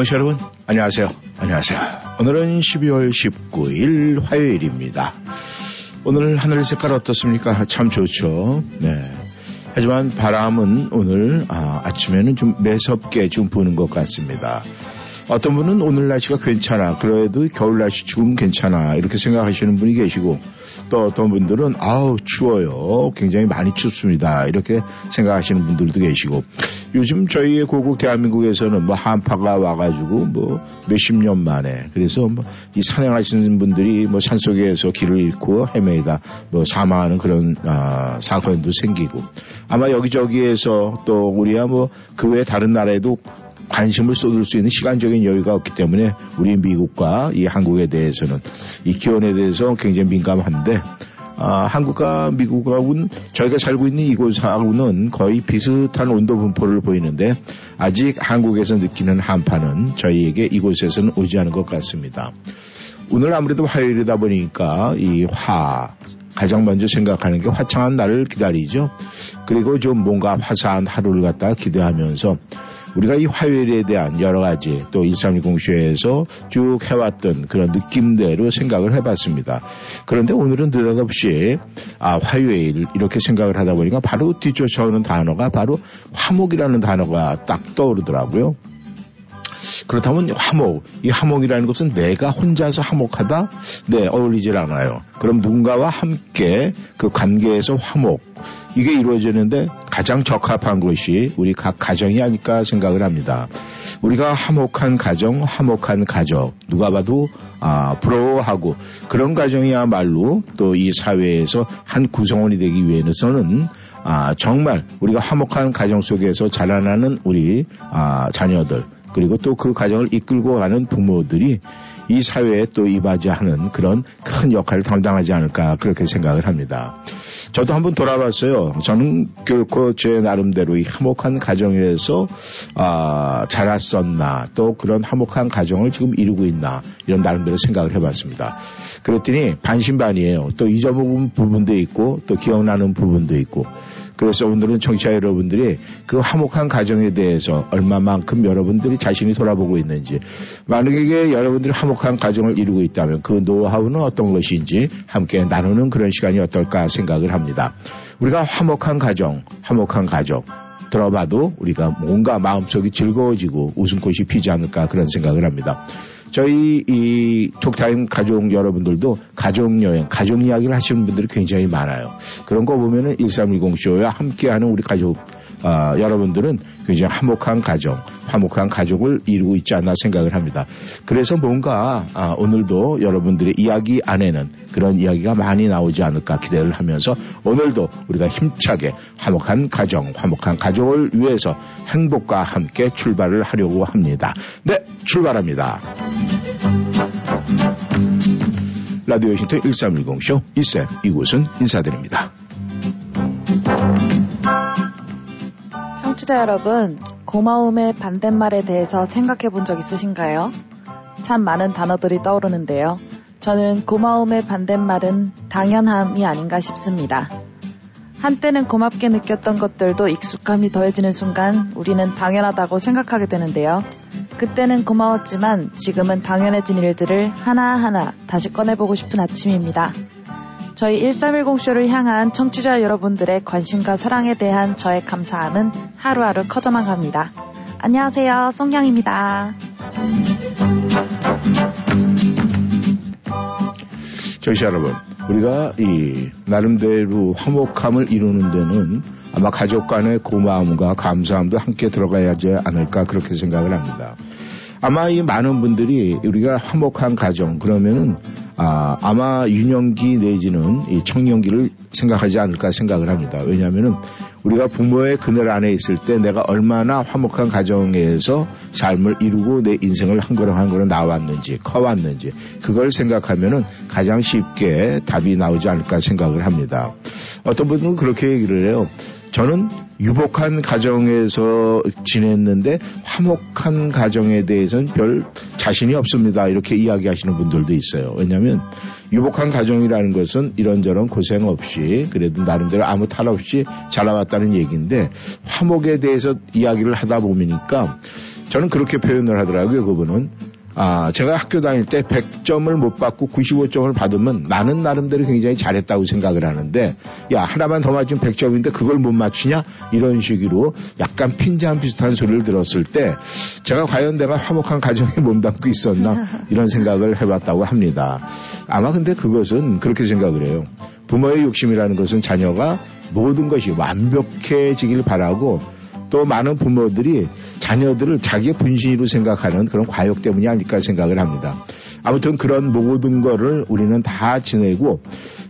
청취자 여러분, 안녕하세요. 안녕하세요. 오늘은 12월 19일 화요일입니다. 오늘 하늘 색깔 어떻습니까? 참 좋죠. 네. 하지만 바람은 오늘 아, 아침에는 좀 매섭게 좀 부는 것 같습니다. 어떤 분은 오늘 날씨가 괜찮아. 그래도 겨울 날씨 지금 괜찮아. 이렇게 생각하시는 분이 계시고 또 어떤 분들은 아우 추워요. 굉장히 많이 춥습니다. 이렇게 생각하시는 분들도 계시고 요즘 저희의 고국 대한민국에서는 뭐 한파가 와가지고 뭐 몇십 년 만에 그래서 뭐 이 산행하시는 분들이 뭐 산속에서 길을 잃고 헤매다 뭐 사망하는 그런 아, 사건도 생기고 아마 여기저기에서 또 우리야 뭐 그 외 다른 나라에도 관심을 쏟을 수 있는 시간적인 여유가 없기 때문에 우리 미국과 이 한국에 대해서는 이 기온에 대해서 굉장히 민감한데 아, 한국과 미국하고는 저희가 살고 있는 이곳하고는 거의 비슷한 온도 분포를 보이는데 아직 한국에서 느끼는 한파는 저희에게 이곳에서는 오지 않은 것 같습니다. 오늘 아무래도 화요일이다 보니까 이 화, 가장 먼저 생각하는 게 화창한 날을 기다리죠. 그리고 좀 뭔가 화사한 하루를 갖다가 기대하면서 우리가 이 화요일에 대한 여러 가지 또 1360쇼에서 쭉 해왔던 그런 느낌대로 생각을 해봤습니다. 그런데 오늘은 느닷없이 아, 화요일 이렇게 생각을 하다 보니까 바로 뒤쫓아오는 단어가 바로 화목이라는 단어가 딱 떠오르더라고요. 그렇다면 화목, 이 화목이라는 것은 내가 혼자서 화목하다? 네, 어울리질 않아요. 그럼 누군가와 함께 그 관계에서 화목, 이게 이루어지는데 가장 적합한 것이 우리 각 가정이 아닐까 생각을 합니다. 우리가 화목한 가정, 화목한 가족, 누가 봐도 아, 부러워하고 그런 가정이야말로 또 이 사회에서 한 구성원이 되기 위해서는 아, 정말 우리가 화목한 가정 속에서 자라나는 우리 아, 자녀들 그리고 또 그 가정을 이끌고 가는 부모들이 이 사회에 또 이바지하는 그런 큰 역할을 담당하지 않을까 그렇게 생각을 합니다. 저도 한번 돌아봤어요. 저는 결코 제 나름대로 이 화목한 가정에서 아, 자랐었나 또 그런 화목한 가정을 지금 이루고 있나 이런 나름대로 생각을 해봤습니다. 그랬더니 반신반이에요. 또 잊어먹은 부분도 있고 또 기억나는 부분도 있고 그래서 오늘은 청취자 여러분들이 그 화목한 가정에 대해서 얼마만큼 여러분들이 자신이 돌아보고 있는지 만약에 여러분들이 화목한 가정을 이루고 있다면 그 노하우는 어떤 것인지 함께 나누는 그런 시간이 어떨까 생각을 합니다. 우리가 화목한 가정, 화목한 가족 들어봐도 우리가 뭔가 마음속이 즐거워지고 웃음꽃이 피지 않을까 그런 생각을 합니다. 저희 이 톡타임 가족 여러분들도 가족 여행, 가족 이야기를 하시는 분들이 굉장히 많아요. 그런 거 보면은 1310쇼와 함께하는 우리 가족 아, 여러분들은 굉장히 화목한 가정, 화목한 가족을 이루고 있지 않나 생각을 합니다. 그래서 뭔가 아, 오늘도 여러분들의 이야기 안에는 그런 이야기가 많이 나오지 않을까 기대를 하면서 오늘도 우리가 힘차게 화목한 가정, 화목한 가족을 위해서 행복과 함께 출발을 하려고 합니다. 네, 출발합니다. 라디오 신터 1310쇼 이쌤 이곳은 인사드립니다. 청취자 여러분, 고마움의 반대말에 대해서 생각해 본 적 있으신가요? 참 많은 단어들이 떠오르는데요. 저는 고마움의 반대말은 당연함이 아닌가 싶습니다. 한때는 고맙게 느꼈던 것들도 익숙함이 더해지는 순간 우리는 당연하다고 생각하게 되는데요. 그때는 고마웠지만 지금은 당연해진 일들을 하나하나 다시 꺼내보고 싶은 아침입니다. 저희 1310쇼를 향한 청취자 여러분들의 관심과 사랑에 대한 저의 감사함은 하루하루 커져만 갑니다. 안녕하세요. 송양입니다. 저시 여러분, 우리가 이 나름대로 화목함을 이루는 데는 아마 가족 간의 고마움과 감사함도 함께 들어가야 하지 않을까 그렇게 생각을 합니다. 아마 이 많은 분들이 우리가 화목한 가정 그러면은 아, 아마 유년기 내지는 이 청년기를 생각하지 않을까 생각을 합니다. 왜냐하면은 우리가 부모의 그늘 안에 있을 때 내가 얼마나 화목한 가정에서 삶을 이루고 내 인생을 한 걸음 한 걸음 나왔는지 커왔는지 그걸 생각하면은 가장 쉽게 답이 나오지 않을까 생각을 합니다. 어떤 분들은 그렇게 얘기를 해요. 저는 유복한 가정에서 지냈는데 화목한 가정에 대해서는 별 자신이 없습니다. 이렇게 이야기하시는 분들도 있어요. 왜냐하면 유복한 가정이라는 것은 이런저런 고생 없이 그래도 나름대로 아무 탈 없이 자라왔다는 얘기인데 화목에 대해서 이야기를 하다 보니까 저는 그렇게 표현을 하더라고요. 그분은 아, 제가 학교 다닐 때 100점을 못 받고 95점을 받으면 나는 나름대로 굉장히 잘했다고 생각을 하는데, 야, 하나만 더 맞으면 100점인데 그걸 못 맞추냐? 이런 식으로 약간 핀잔 비슷한 소리를 들었을 때, 제가 과연 내가 화목한 가정에 몸담고 있었나? 이런 생각을 해봤다고 합니다. 아마 근데 그것은 그렇게 생각을 해요. 부모의 욕심이라는 것은 자녀가 모든 것이 완벽해지길 바라고 또 많은 부모들이 자녀들을 자기의 분신으로 생각하는 그런 과욕 때문이 아닐까 생각을 합니다. 아무튼 그런 모든 거를 우리는 다 지내고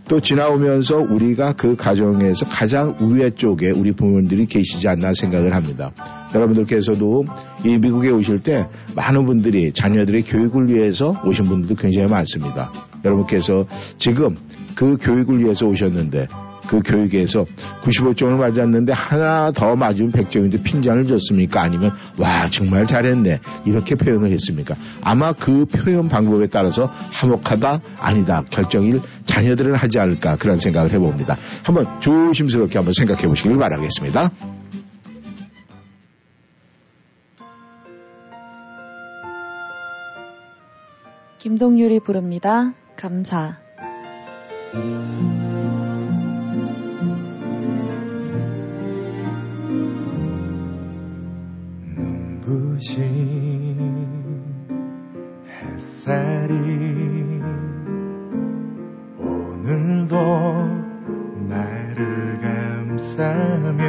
또 지나오면서 우리가 그 가정에서 가장 우회 쪽에 우리 부모님들이 계시지 않나 생각을 합니다. 여러분들께서도 이 미국에 오실 때 많은 분들이 자녀들의 교육을 위해서 오신 분들도 굉장히 많습니다. 여러분께서 지금 그 교육을 위해서 오셨는데 그 교육에서 95점을 맞았는데 하나 더 맞으면 100점인데 핀잔을 줬습니까? 아니면 와 정말 잘했네 이렇게 표현을 했습니까? 아마 그 표현 방법에 따라서 화목하다 아니다 결정을 자녀들은 하지 않을까 그런 생각을 해봅니다. 한번 조심스럽게 한번 생각해 보시길 바라겠습니다. 김동률이 부릅니다. 감사. 눈부신 햇살이 오늘도 나를 감싸며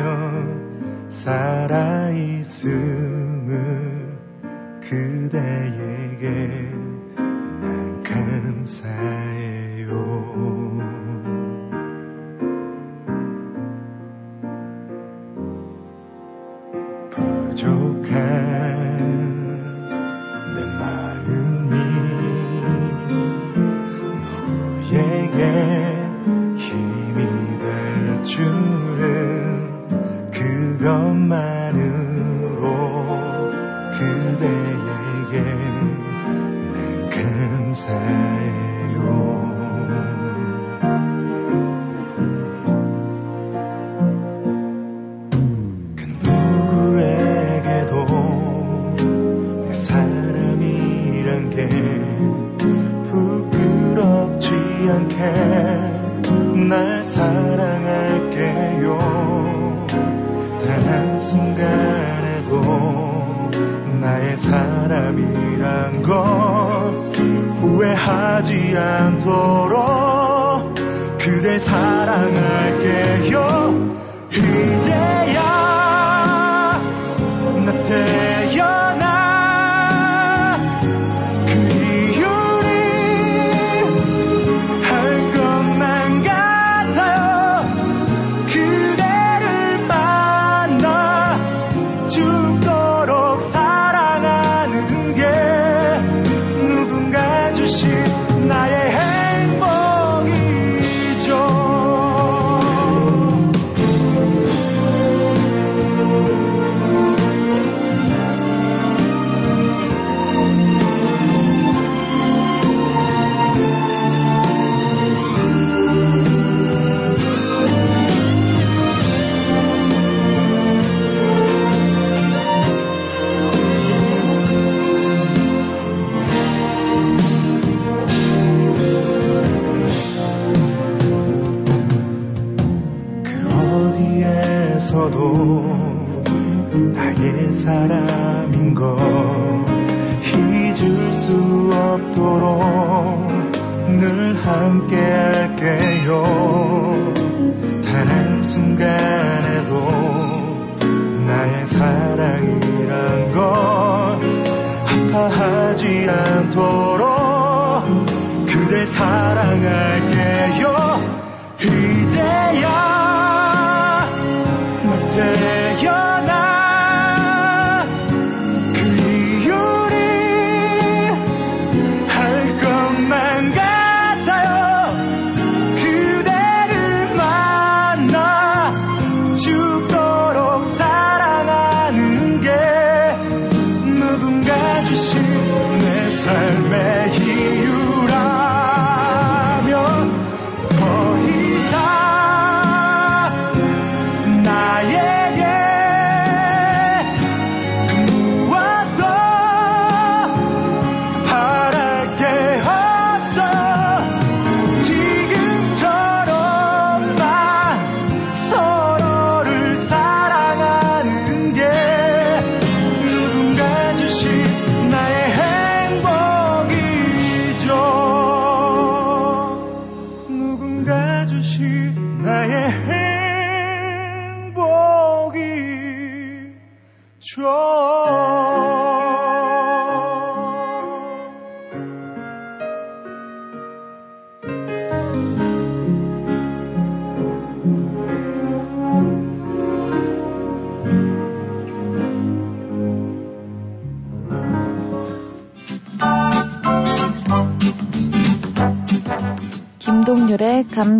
살아있음을 그대에게 난 감사해 늘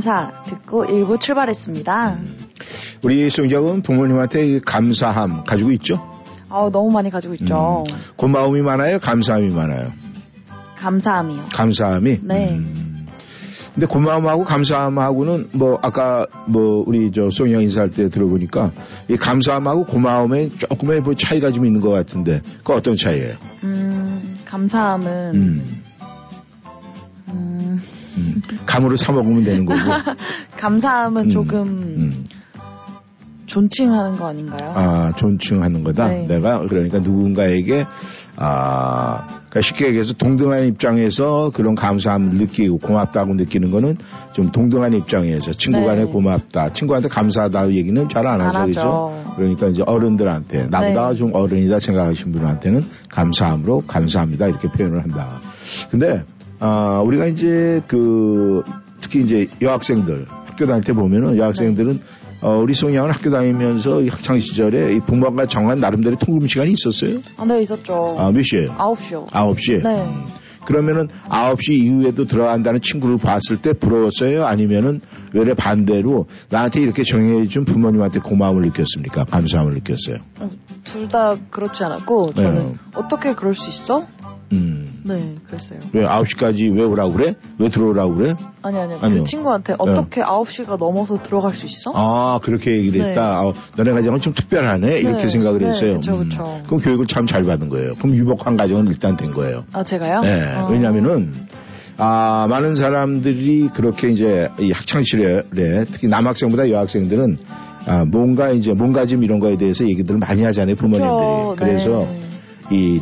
감사 듣고 일부 출발했습니다. 우리 송장은 부모님한테 이 감사함 가지고 있죠? 아우 너무 많이 가지고 있죠. 고마움이 많아요? 감사함이 많아요? 감사함이요. 감사함이? 네. 음. 근데 고마움하고 감사함하고는 뭐 아까 뭐 우리 저 송영 인사할 때 들어보니까 이 감사함하고 고마움에 조금의 뭐 차이가 좀 있는 것 같은데 그 어떤 차이예요? 음, 감사함은 음, 음, 음. 감으로 사 먹으면 되는 거고. 감사함은 음, 조금 음. 존칭하는 거 아닌가요? 아, 존칭하는 거다. 네. 내가 그러니까 누군가에게 아, 그러니까 쉽게 얘기해서 동등한 입장에서 그런 감사함을 느끼고 고맙다고 느끼는 거는 좀 동등한 입장에서 친구 네. 간에 고맙다, 친구한테 감사하다 얘기는 잘 안 하죠, 안 그죠? 그러니까 이제 어른들한테 나보다 네. 좀 어른이다 생각하시는 분한테는 감사함으로 감사합니다 이렇게 표현을 한다. 근데 아, 우리가 이제 그 특히 이제 여학생들 학교 다닐 때 보면은 여학생들은 어, 우리 송양은 학교 다니면서 이 학창 시절에 이 부모가 정한 나름대로 통금 시간이 있었어요. 아, 네, 있었죠. 아, 몇 시에요? 아홉 시요. 9시. 네. 그러면은 9시 이후에도 들어간다는 친구를 봤을 때 부러웠어요? 아니면은 외래 반대로 나한테 이렇게 정해준 부모님한테 고마움을 느꼈습니까? 감사함을 느꼈어요? 둘 다 그렇지 않았고 저는 네. 어떻게 그럴 수 있어? 음. 네, 그랬어요. 왜 9시까지 왜 오라고 그래? 왜 들어오라고 그래? 아니 아니 아니요. 그 친구한테 어떻게 아홉 시가 넘어서 들어갈 수 있어? 아, 그렇게 얘기를 네. 했다. 아, 너네 가정은 좀 특별하네. 이렇게 네, 생각을 네, 했어요. 그쵸, 그쵸. 그럼 교육을 참 잘 받은 거예요. 그럼 유복한 가정은 일단 된 거예요. 아 제가요? 네. 어. 왜냐면은, 아, 많은 사람들이 그렇게 이제 이 학창시절에 특히 남학생보다 여학생들은 아, 뭔가 이제 몸가짐 이런 거에 대해서 얘기들을 많이 하잖아요. 부모님들이. 그쵸, 그래서 네. 이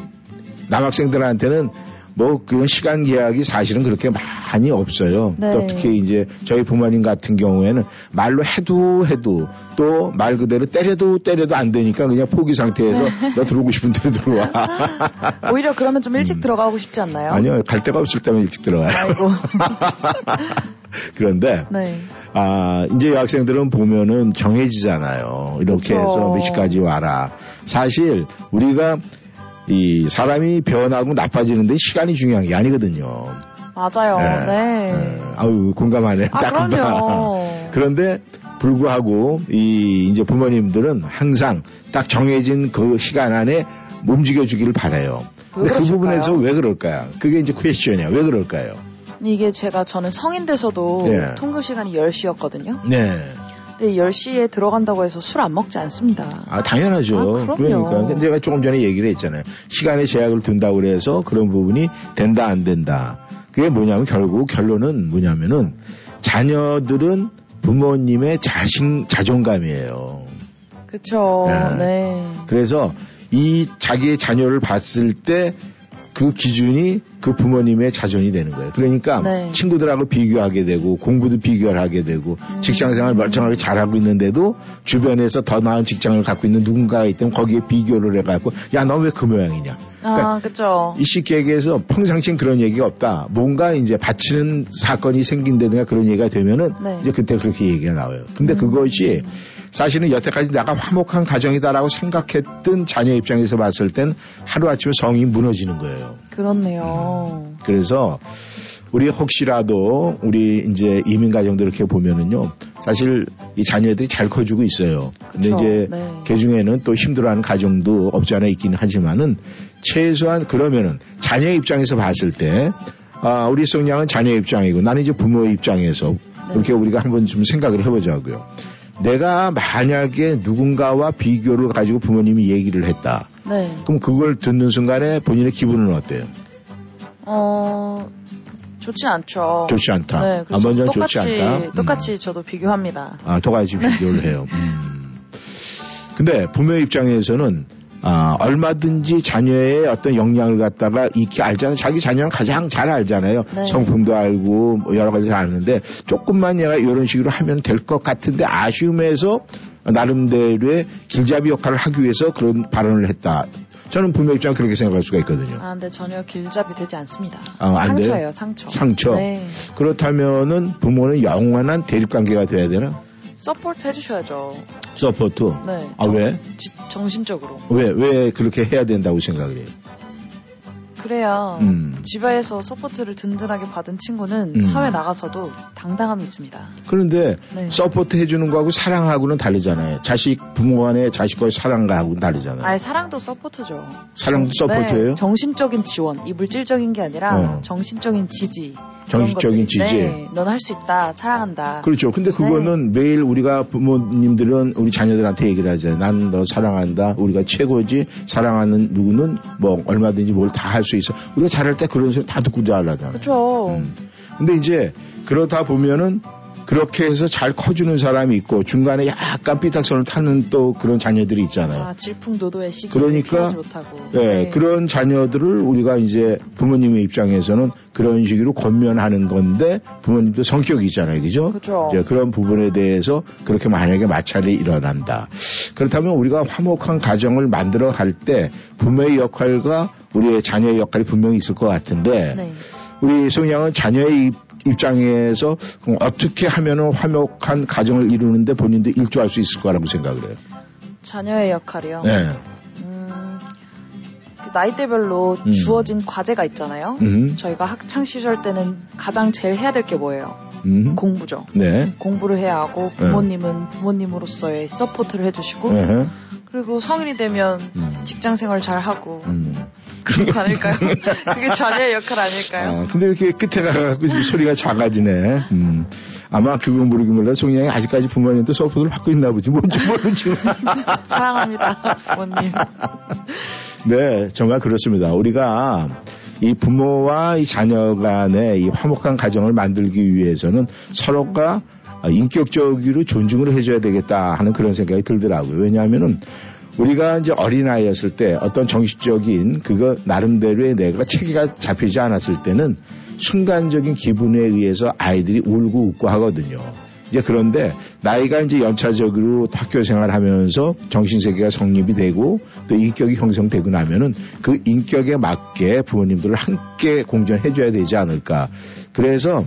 남학생들한테는 뭐 그런 시간 계약이 사실은 그렇게 많이 없어요. 네. 또 특히 이제 저희 부모님 같은 경우에는 말로 해도 해도 또 말 그대로 때려도 때려도 안 되니까 그냥 포기 상태에서 너 들어오고 싶은 대로 들어와. 오히려 그러면 좀 일찍 들어가고 싶지 않나요? 음. 아니요, 갈 데가 없을 때면 일찍 들어가요. 아이고. 그런데 네. 아, 이제 여학생들은 보면은 정해지잖아요. 이렇게 그쵸. 해서 몇 시까지 와라. 사실 우리가 이 사람이 변하고 나빠지는데 시간이 중요한 게 아니거든요. 맞아요. 네. 네. 아유, 공감하네. 아 딱. 그럼요. 그런데 불구하고 이 이제 부모님들은 항상 딱 정해진 그 시간 안에 움직여 주기를 바래요. 왜 근데 그? 부분에서 왜 그럴까요? 그게 이제 퀘스천이야. 왜 그럴까요? 이게 제가 저는 성인 돼서도 네. 통금 시간이 10시였거든요. 네. 근데 10시에 들어간다고 해서 술 안 먹지 않습니다. 아, 당연하죠. 아. 그러니까. 근데 제가 조금 전에 얘기를 했잖아요. 시간에 제약을 둔다고 그래서 그런 부분이 된다, 안 된다. 그게 뭐냐면 결국 결론은 뭐냐면은 자녀들은 부모님의 자신, 자존감이에요. 그쵸. 네. 네. 그래서 이 자기의 자녀를 봤을 때 그 기준이 그 부모님의 자존이 되는 거예요. 그러니까 네. 친구들하고 비교하게 되고 공부도 비교를 하게 되고 음. 직장 생활 멀쩡하게 잘하고 있는데도 주변에서 더 나은 직장을 갖고 있는 누군가가 있다면 거기에 비교를 해갖고 야 너 왜 그 모양이냐. 그러니까 아, 그쵸. 이 쉽게 얘기해서 평상시엔 그런 얘기가 없다. 뭔가 이제 바치는 사건이 생긴다든가 그런 얘기가 되면은 네. 이제 그때 그렇게 얘기가 나와요. 근데 음. 그것이 사실은 여태까지 내가 화목한 가정이다라고 생각했던 자녀 입장에서 봤을 땐 하루아침에 성이 무너지는 거예요. 그렇네요. 그래서 우리 혹시라도 우리 이제 이민 가정들 이렇게 보면은요. 사실 이 자녀들이 잘 커주고 있어요. 근데 그쵸. 이제 네. 그 중에는 또 힘들어하는 가정도 없지 않아 있기는 하지만은 최소한 그러면은 자녀 입장에서 봤을 때 아, 우리 성량은 자녀 입장이고 나는 이제 부모 입장에서 네. 그렇게 우리가 한번 좀 생각을 해보자고요. 내가 만약에 누군가와 비교를 가지고 부모님이 얘기를 했다. 네. 그럼 그걸 듣는 순간에 본인의 기분은 어때요? 어, 좋진 않죠. 좋지 않다. 네, 아, 먼저 똑같이, 좋지 않다. 음. 똑같이 저도 비교합니다. 아, 똑같이 비교를 해요. 음. 근데 부모 입장에서는 아, 얼마든지 자녀의 어떤 역량을 갖다가 익히 알잖아요. 자기 자녀는 가장 잘 알잖아요. 네. 성품도 알고 뭐 여러 가지 잘 아는데 조금만 얘가 이런 식으로 하면 될 것 같은데 아쉬움에서 나름대로의 길잡이 역할을 하기 위해서 그런 발언을 했다. 저는 부모 입장 그렇게 생각할 수가 있거든요. 아, 근데 전혀 길잡이 되지 않습니다. 아? 상처예요, 상처. 상처. 네. 그렇다면은 부모는 영원한 대립 관계가 돼야 되나? support 해주셔야죠. support. 네. 아, 정- 왜? 지- 정신적으로. 왜, 왜 그렇게 해야 된다고 생각을 해요? 그래야 음. 집에서 support를 든든하게 받은 친구는 음. 사회 나가서도 당당함이 있습니다. 그런데 네. support 해주는 거하고 사랑하고는 다르잖아요. 자식, 부모 간의 자식과의 사랑과하고는 다르잖아요. 아예 사랑도 support죠. 사랑도 정- support예요? 네, 정신적인 지원, 이 물질적인 게 아니라 어. 정신적인 지지. 정신적인 것들. 지지. 네, 넌 할 수 있다, 사랑한다. 그렇죠. 근데 그거는 네. 매일 우리가 부모님들은 우리 자녀들한테 얘기를 하잖아요. 난 너 사랑한다. 우리가 최고지. 사랑하는 누구는 뭐 얼마든지 뭘 다 할 수 있어. 우리가 잘할 때 그런 소리 다 듣고 잘하잖아요. 그렇죠. 음. 근데 이제 그러다 보면은 그렇게 해서 잘 커주는 사람이 있고 중간에 약간 삐딱선을 타는 또 그런 자녀들이 있잖아요. 아, 질풍노도의 시기 그러니까. 예, 네. 그런 자녀들을 우리가 이제 부모님의 입장에서는 그런 식으로 권면하는 건데 부모님도 성격이 있잖아요. 그죠? 그죠. 이제 그런 부분에 대해서 그렇게 만약에 마찰이 일어난다. 그렇다면 우리가 화목한 가정을 만들어 갈 때 부모의 역할과 우리의 자녀의 역할이 분명히 있을 것 같은데 네. 우리 송양은 자녀의 입- 입장에서 그럼 어떻게 하면은 화목한 가정을 이루는데 본인도 일조할 수 있을 거라고 생각을 해요. 자녀의 역할이요. 네. 음, 그 나이대별로 음. 주어진 과제가 있잖아요. 음, 저희가 학창 시절 때는 가장 제일 해야 될 게 뭐예요? 음. 공부죠. 네. 공부를 해야 하고 부모님은 부모님으로서의 support를 해주시고 네. 그리고 성인이 되면 음. 직장 생활 잘 하고 음. 그런 거 아닐까요? 그게 자녀의 역할 아닐까요? 아, 근데 이렇게 끝에 가가지고 지금 소리가 작아지네. 음. 아마 그걸 모르긴 몰라. 송양이 아직까지 부모님한테 support를 받고 있나 보지. 뭔지 모르지만. 사랑합니다, 부모님. 네, 정말 그렇습니다. 우리가 이 부모와 이 자녀 간의 이 화목한 가정을 만들기 위해서는 서로가 인격적으로 존중을 해줘야 되겠다 하는 그런 생각이 들더라고요. 왜냐하면은 우리가 이제 어린아이였을 때 어떤 정신적인 그거 나름대로의 내가 체계가 잡히지 않았을 때는 순간적인 기분에 의해서 아이들이 울고 웃고 하거든요. 이제 그런데 나이가 이제 연차적으로 학교 생활하면서 정신세계가 성립이 되고 또 인격이 형성되고 나면은 그 인격에 맞게 부모님들을 함께 공존해줘야 되지 않을까. 그래서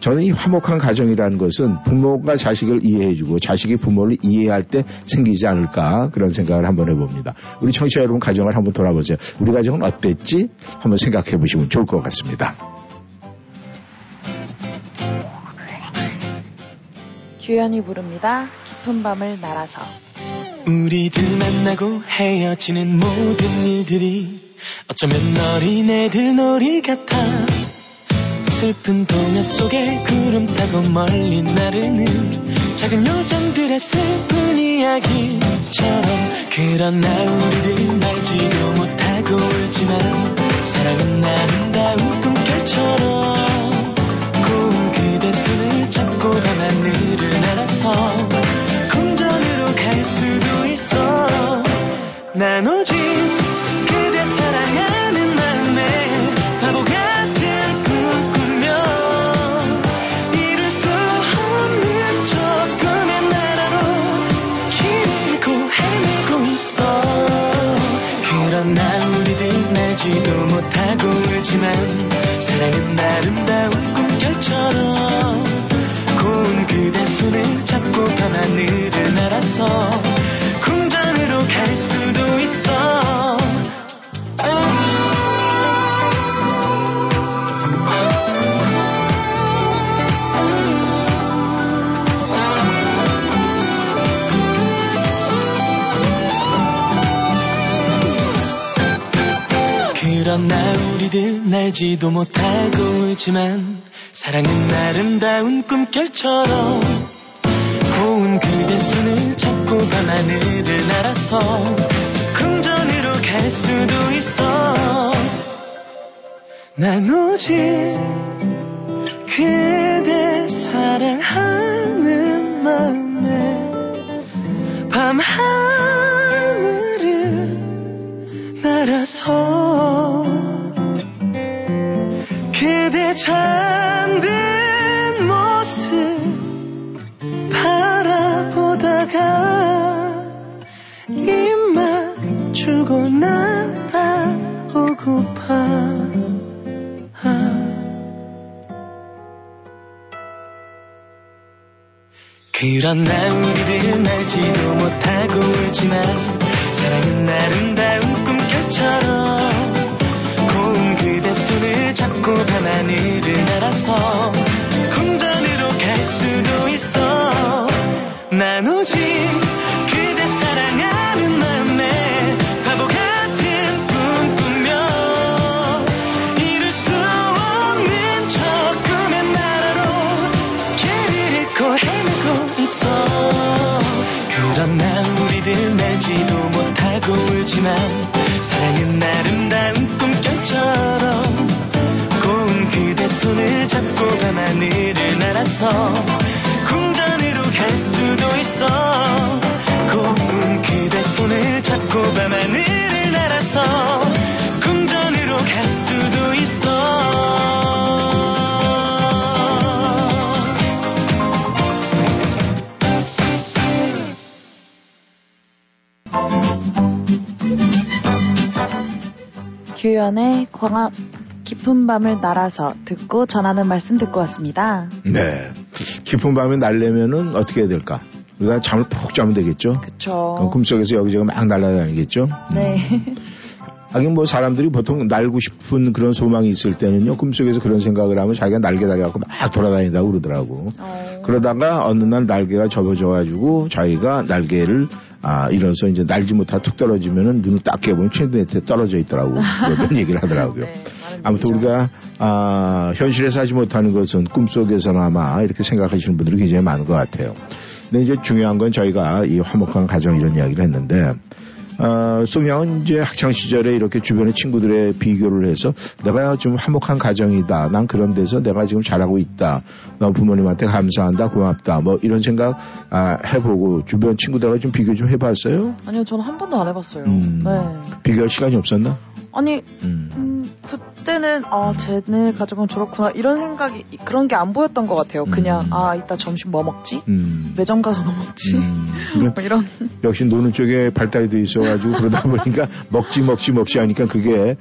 저는 이 화목한 가정이라는 것은 부모가 자식을 이해해주고 자식이 부모를 이해할 때 생기지 않을까 그런 생각을 한번 해봅니다. 우리 청취자 여러분 가정을 한번 돌아보세요. 우리 가정은 어땠지? 한번 생각해 보시면 좋을 것 같습니다. 규현이 부릅니다. 깊은 밤을 날아서. 우리들 만나고 헤어지는 모든 일들이 어쩌면 어린애들 놀이 같아 슬픈 동화 속에 구름 타고 멀리 나르는 작은 요정들의 슬픈 이야기처럼 그러나 우리들 알지도 못하고 울지만 사랑은 아름다운 꿈결처럼 고운 그대 손을 잡고 더 하늘 하지만 사랑은 아름다운 꿈결처럼 고운 그대 손을 잡고 밤 하늘을 날아서 날지도 못하고 울지만 사랑은 아름다운 꿈결처럼 고운 그대 손을 잡고 밤하늘을 날아서 궁전으로 갈 수도 있어. 난 오직 그대 사랑하는 마음에 밤하늘을 날아서 그런 날 우리들 날지도 못하고 울지만 사랑은 아름다운 꿈결처럼 고운 그대 손을 잡고 밤하늘을 날아서 하고 울지만 사랑은 아름다운 꿈결처럼 고운 그대 손을 잡고 밤하늘을 날아서 궁전으로 갈 수도 있어. 고운 그대 손을 잡고 밤하늘을 규현의 광화 깊은 밤을 날아서 듣고 전하는 말씀 듣고 왔습니다. 네. 깊은 밤에 날려면은 어떻게 해야 될까? 우리가 잠을 푹 자면 되겠죠? 그쵸. 어, 꿈속에서 여기저기 막 날아다니겠죠? 네. 하긴 뭐 사람들이 보통 날고 싶은 그런 소망이 있을 때는요, 꿈속에서 그런 생각을 하면 자기가 날개 달려갖고 막 돌아다닌다고 그러더라고. 어, 그러다가 어느 날 날개가 접어져가지고 자기가 날개를 아, 일어서 이제 날지 못하고 툭 떨어지면은 눈을 딱 깨보면 최대한테 떨어져 있더라고. 그런 얘기를 하더라고요. 네, 아무튼. 우리가 아, 현실에서 하지 못하는 것은 꿈속에서나마 이렇게 생각하시는 분들이 굉장히 많은 것 같아요. 근데 이제 중요한 건 저희가 이 화목한 가정 이런 이야기를 했는데 어, 송양은 이제 학창 시절에 이렇게 주변의 친구들의 비교를 해서 내가 좀 화목한 가정이다. 난 그런 데서 내가 지금 잘하고 있다. 너 부모님한테 감사한다. 고맙다. 뭐 이런 생각 아, 해보고 주변 친구들하고 좀 비교 좀 해봤어요? 아니요, 저는 한 번도 안 해봤어요. 음. 네. 비교할 시간이 없었나? 아니, 음. 음, 그때는, 아, 쟤네 가족은 저렇구나. 이런 생각이, 그런 게 안 보였던 것 같아요. 그냥, 음. 아, 이따 점심 뭐 먹지? 음. 매점 가서 뭐 먹지? 음. 뭐 이런. 역시 노는 쪽에 발달이 돼 있어가지고 그러다 보니까 먹지 먹지 먹지 하니까 그게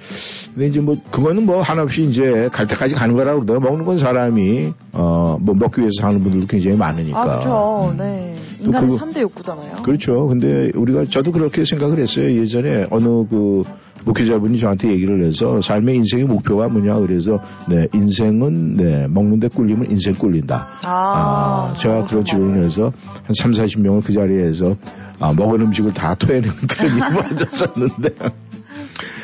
근데 이제 뭐 그거는 뭐 한없이 이제 갈 때까지 가는 거라고 그러더라 먹는 건 사람이 어 뭐 먹기 위해서 사는 분들도 굉장히 많으니까 아, 그죠. 음. 네. 또 인간의 그거- 삼대 욕구잖아요. 그렇죠. 근데 우리가 저도 그렇게 생각을 했어요. 예전에 어느 그 목회자분이 저한테 얘기를 해서 삶의 인생의 목표가 뭐냐 그래서 네 인생은 네 먹는데 꿀리면 인생 꿀린다. 아, 제가 그런 지론을 해서 한 3, 40명을 그 자리에서 아, 먹은 음식을 다 토해내는 그런 일을 만졌었는데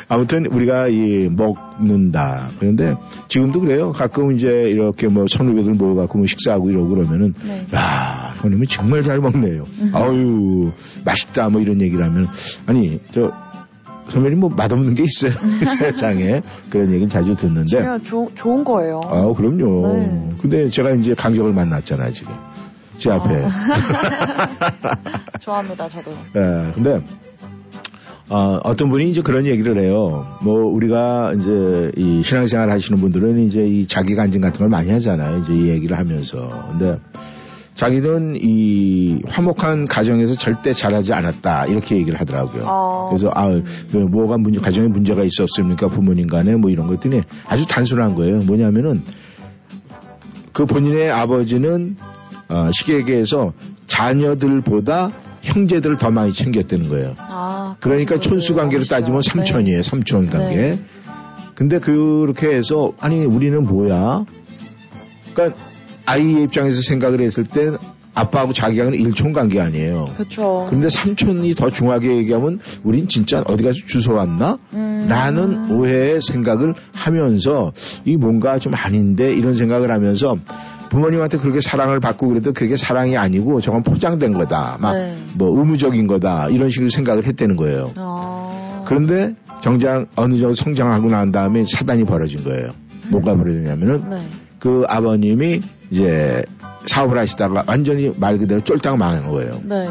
아무튼 우리가 이 먹는다. 그런데 지금도 그래요. 가끔 이제 이렇게 뭐 선후배들 모여갖고 뭐 식사하고 이러고 그러면은 네. 야, 형님은 정말 잘 먹네요. 아유, 맛있다 뭐 이런 얘기를 하면 아니, 저 선배님 뭐 맛없는 게 있어요. 세상에 그런 얘기를 자주 듣는데 그냥 조, 좋은 거예요. 아, 그럼요. 네. 근데 제가 이제 강적을 만났잖아요, 지금. 제 앞에. 좋아합니다, 저도. 예, 근데, 어, 어떤 분이 이제 그런 얘기를 해요. 뭐, 우리가 이제 이 신앙생활 하시는 분들은 이제 이 자기 간증 같은 걸 많이 하잖아요. 이제 이 얘기를 하면서. 근데 자기는 이 화목한 가정에서 절대 잘하지 않았다. 이렇게 얘기를 하더라고요. 어, 그래서 아, 그 뭐가 문제, 가정에 문제가 있었습니까? 부모님 간에 뭐 이런 것들이 아주 단순한 거예요. 뭐냐면은 그 본인의 아버지는 어, 시계계에서 자녀들보다 형제들을 더 많이 챙겼다는 거예요. 아, 그러니까 그렇죠. 촌수 관계로 아시죠? 따지면 네. 삼촌이에요. 삼촌 관계. 네. 근데 그렇게 해서 아니 우리는 뭐야? 그러니까 아이의 입장에서 생각을 했을 때 아빠하고 자기하고는 일촌 관계 아니에요. 그렇죠. 그런데 삼촌이 더 중하게 얘기하면 우린 진짜 어디 가서 주워 왔나? 음. 라는 오해의 생각을 하면서 이 뭔가 좀 아닌데 이런 생각을 하면서 부모님한테 그렇게 사랑을 받고 그래도 그게 사랑이 아니고 저건 포장된 거다. 막 네. 뭐 의무적인 거다. 이런 식으로 생각을 했다는 거예요. 어. 그런데 정작 어느 정도 성장하고 난 다음에 사단이 벌어진 거예요. 뭐가 벌어졌냐면은 네. 그 아버님이 이제 사업을 하시다가 완전히 말 그대로 쫄딱 망한 거예요. 네.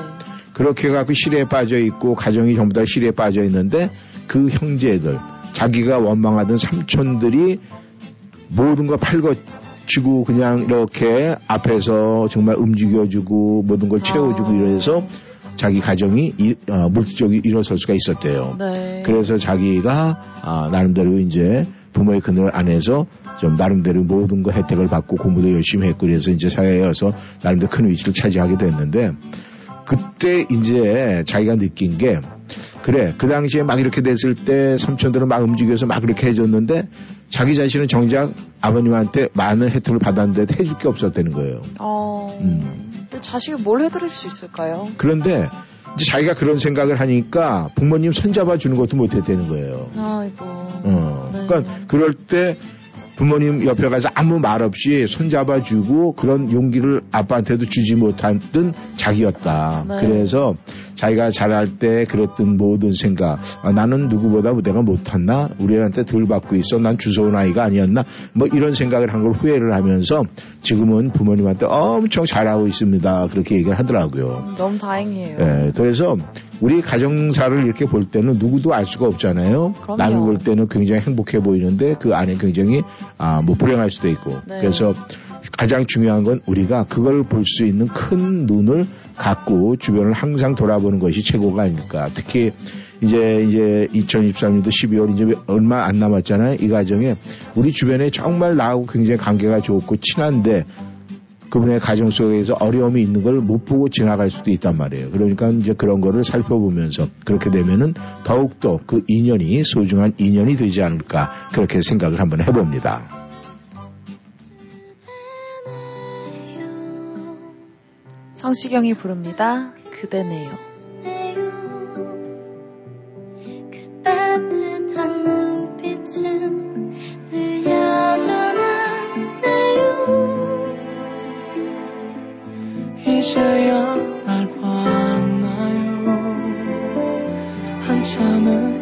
그렇게 해갖고 실에 빠져 있고 가정이 전부 다 실에 빠져 있는데 그 형제들 자기가 원망하던 삼촌들이 모든 걸 팔고치고 그냥 이렇게 앞에서 정말 움직여주고 모든 걸 채워주고 아. 이래서 자기 가정이 이- 어, 물질적으로 일어설 수가 있었대요. 네. 그래서 자기가 아, 나름대로 이제 부모의 그늘 안에서 좀 나름대로 모든 거 혜택을 받고 공부도 열심히 했고 그래서 이제 사회에 와서 나름대로 큰 위치를 차지하게 됐는데 그때 이제 자기가 느낀 게 그래 그 당시에 막 이렇게 됐을 때 삼촌들은 막 움직여서 막 그렇게 해줬는데 자기 자신은 정작 아버님한테 많은 혜택을 받았는데 해줄 게 없었다는 거예요. 어. 음. 근데 자식이 뭘 해드릴 수 있을까요? 그런데 이제 자기가 그런 생각을 하니까 부모님 손잡아 주는 것도 못했다는 거예요. 아이고. 어. 네. 그러니까 그럴 때 부모님 옆에 가서 아무 말 없이 손잡아 주고 그런 용기를 아빠한테도 주지 못했던 자기였다. 네. 그래서 자기가 자랄 때 그랬던 모든 생각, 아, 나는 누구보다 내가 못했나? 우리 한테 덜 받고 있어. 난 주워온 아이가 아니었나? 뭐 이런 생각을 한 걸 후회를 하면서 지금은 부모님한테 엄청 잘하고 있습니다. 그렇게 얘기를 하더라고요. 음, 너무 다행이에요. 예, 그래서 우리 가정사를 이렇게 볼 때는 누구도 알 수가 없잖아요. 그럼요. 남이 볼 때는 굉장히 행복해 보이는데 그 안에 굉장히 아, 뭐 불행할 수도 있고. 네. 그래서 가장 중요한 건 우리가 그걸 볼 수 있는 큰 눈을 갖고 주변을 항상 돌아보는 것이 최고가 아닐까. 특히 이제 이제 2023년도 12월 이제 얼마 안 남았잖아요. 이 가정에 우리 주변에 정말 나하고 굉장히 관계가 좋고 친한데 그분의 가정 속에서 어려움이 있는 걸 못 보고 지나갈 수도 있단 말이에요. 그러니까 이제 그런 거를 살펴보면서 그렇게 되면은 더욱더 그 인연이 소중한 인연이 되지 않을까 그렇게 생각을 한번 해봅니다. 성시경이 부릅니다. 그대네요. 그 이제야 날 봤나요 한참을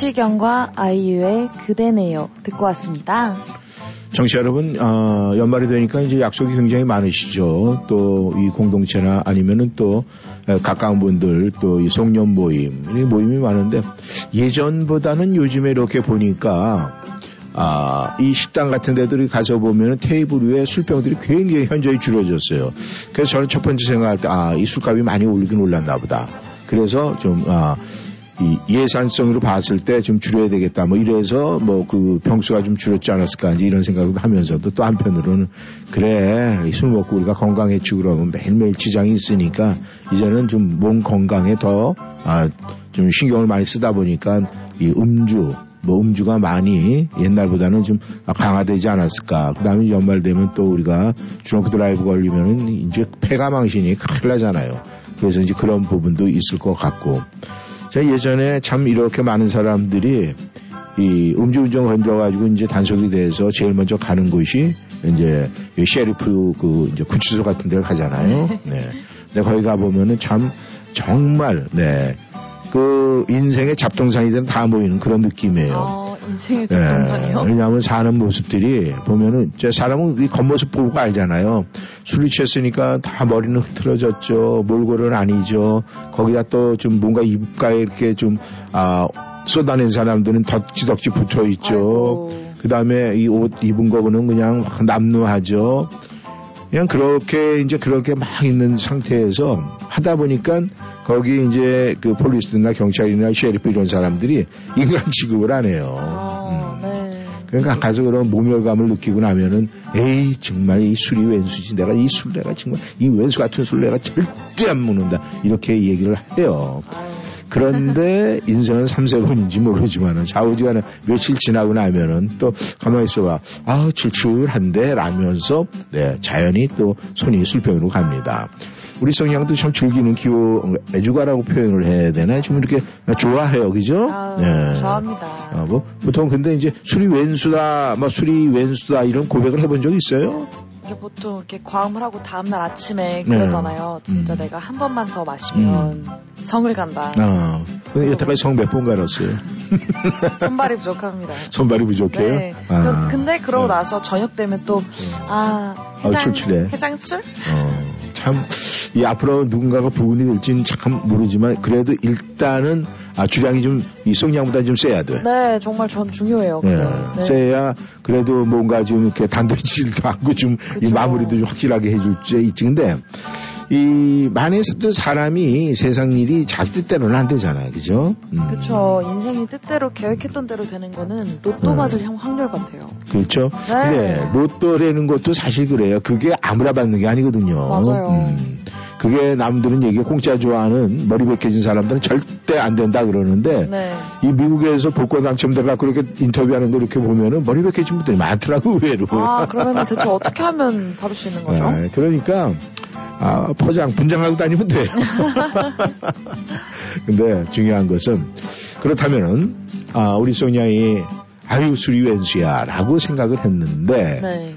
성시경과 아이유의 그대네요 듣고 왔습니다. 정치 여러분, 어, 연말이 되니까 이제 약속이 굉장히 많으시죠. 또 이 공동체나 아니면은 또 에, 가까운 분들 또 이 송년 모임, 이 모임이 많은데 예전보다는 요즘에 이렇게 보니까 아, 이 식당 같은 데들이 가서 보면 테이블 위에 술병들이 굉장히 현저히 줄어졌어요. 그래서 저는 첫 번째 생각할 때, 아, 이 술값이 많이 올리긴 올랐나 보다. 그래서 좀, 아, 이 예산성으로 봤을 때 좀 줄여야 되겠다. 뭐 이래서 뭐그 병수가 좀 줄었지 않았을까 이제 이런 생각을 하면서도 또 한편으로는 그래 이술 먹고 우리가 건강해지고 그러면 매일매일 지장이 있으니까 이제는 좀 몸 건강에 더아좀 신경을 많이 쓰다 보니까 이 음주 뭐 음주가 많이 옛날보다는 좀 강화되지 않았을까. 그 다음에 연말 되면 또 우리가 드렁크 드라이브 걸리면은 이제 폐가 망신이 큰일 나잖아요. 그래서 이제 그런 부분도 있을 것 같고. 제가 예전에 참 이렇게 많은 사람들이 이 음주운전 건져가지고 이제 단속이 돼서 제일 먼저 가는 곳이 이제 이 셰리프 그 이제 구치소 같은 데를 가잖아요. 네. 근데 거기 가보면은 참 정말 네. 그 인생의 잡동사니들 다 모이는 그런 느낌이에요. 어, 인생의 네, 적동산이요? 왜냐하면 사는 모습들이 보면은 저 사람은 이 겉모습 보고 알잖아요. 술이 취했으니까 다 머리는 흐트러졌죠. 몰골은 아니죠. 거기다 또 좀 뭔가 입가에 이렇게 좀 아, 쏟아낸 사람들은 덕지덕지 붙어 있죠. 그 다음에 이 옷 입은 거는 그냥 막 남루하죠. 그냥 그렇게 이제 그렇게 막 있는 상태에서 하다 보니까 거기 이제 그 폴리스나 경찰이나 셰리프 이런 사람들이 인간 취급을 안 해요. 어, 음. 네. 그러니까 가서 그런 모멸감을 느끼고 나면은 에이 정말 이 술이 왼수지 내가 이 술 내가 정말 이 왼수 같은 술 내가 절대 안 먹는다 이렇게 얘기를 해요. 아유, 그런데 인생은 삼세번인지 모르지만은 좌우지간에 며칠 지나고 나면은 또 가만히 있어봐. 아, 출출한데 라면서 네, 자연히 또 손이 술병으로 갑니다. 우리 성향도 참 즐기는 기호 애주가라고 표현을 해야 되나? 좀 이렇게 좋아해요, 그죠? 아유, 좋아합니다. 아, 뭐, 보통 근데 이제 술이 왼수다, 뭐 술이 왼수다 이런 고백을 해본 적 있어요? 이게 보통 이렇게 과음을 하고 다음날 아침에 그러잖아요. 진짜 음. 내가 한 번만 더 마시면 성을 간다. 아, 근데 여태까지 성 몇 번 갈았어요? 손발이 부족합니다. 손발이 부족해요? 네. 아, 그, 근데 그러고 네. 나서 저녁 되면 또, 아, 아우, 해장, 출출해. 해장술? 어, 참, 이 앞으로 누군가가 부분이 될지는 참 모르지만, 그래도 일단은, 아, 주량이 좀, 이 송량보다 좀 세야 돼. 네, 정말 전 중요해요. 예, 그거. 네. 세야 그래도 뭔가 좀 이렇게 단도질도 하고 좀이 그쵸. 마무리도 좀 확실하게 해줄 수 있지. 근데 이 만에서도 사람이 세상 일이 자기 뜻대로는 안 되잖아요. 그죠? 음, 그쵸. 인생이 뜻대로 계획했던 대로 되는 거는 로또 음. 맞을 형 확률 같아요. 그렇죠. 네. 근데 로또라는 것도 사실 그래요. 그게 아무나 받는 게 아니거든요. 맞아요. 음, 그게 남들은 얘기 공짜 좋아하는 머리 벗겨진 사람들은 절대 안 된다 그러는데 네. 이 미국에서 복권 당첨돼가 그렇게 인터뷰하는 거 이렇게 보면은 머리 벗겨진 분들이 많더라고 의외로. 아, 그러면 대체 어떻게 하면 받을 수 있는 거죠? 아, 그러니까 아, 포장 분장하고 다니면 돼요. 근데 중요한 것은 그렇다면은 아, 우리 소냐이 아유 술이 왼수야라고 생각을 했는데 네.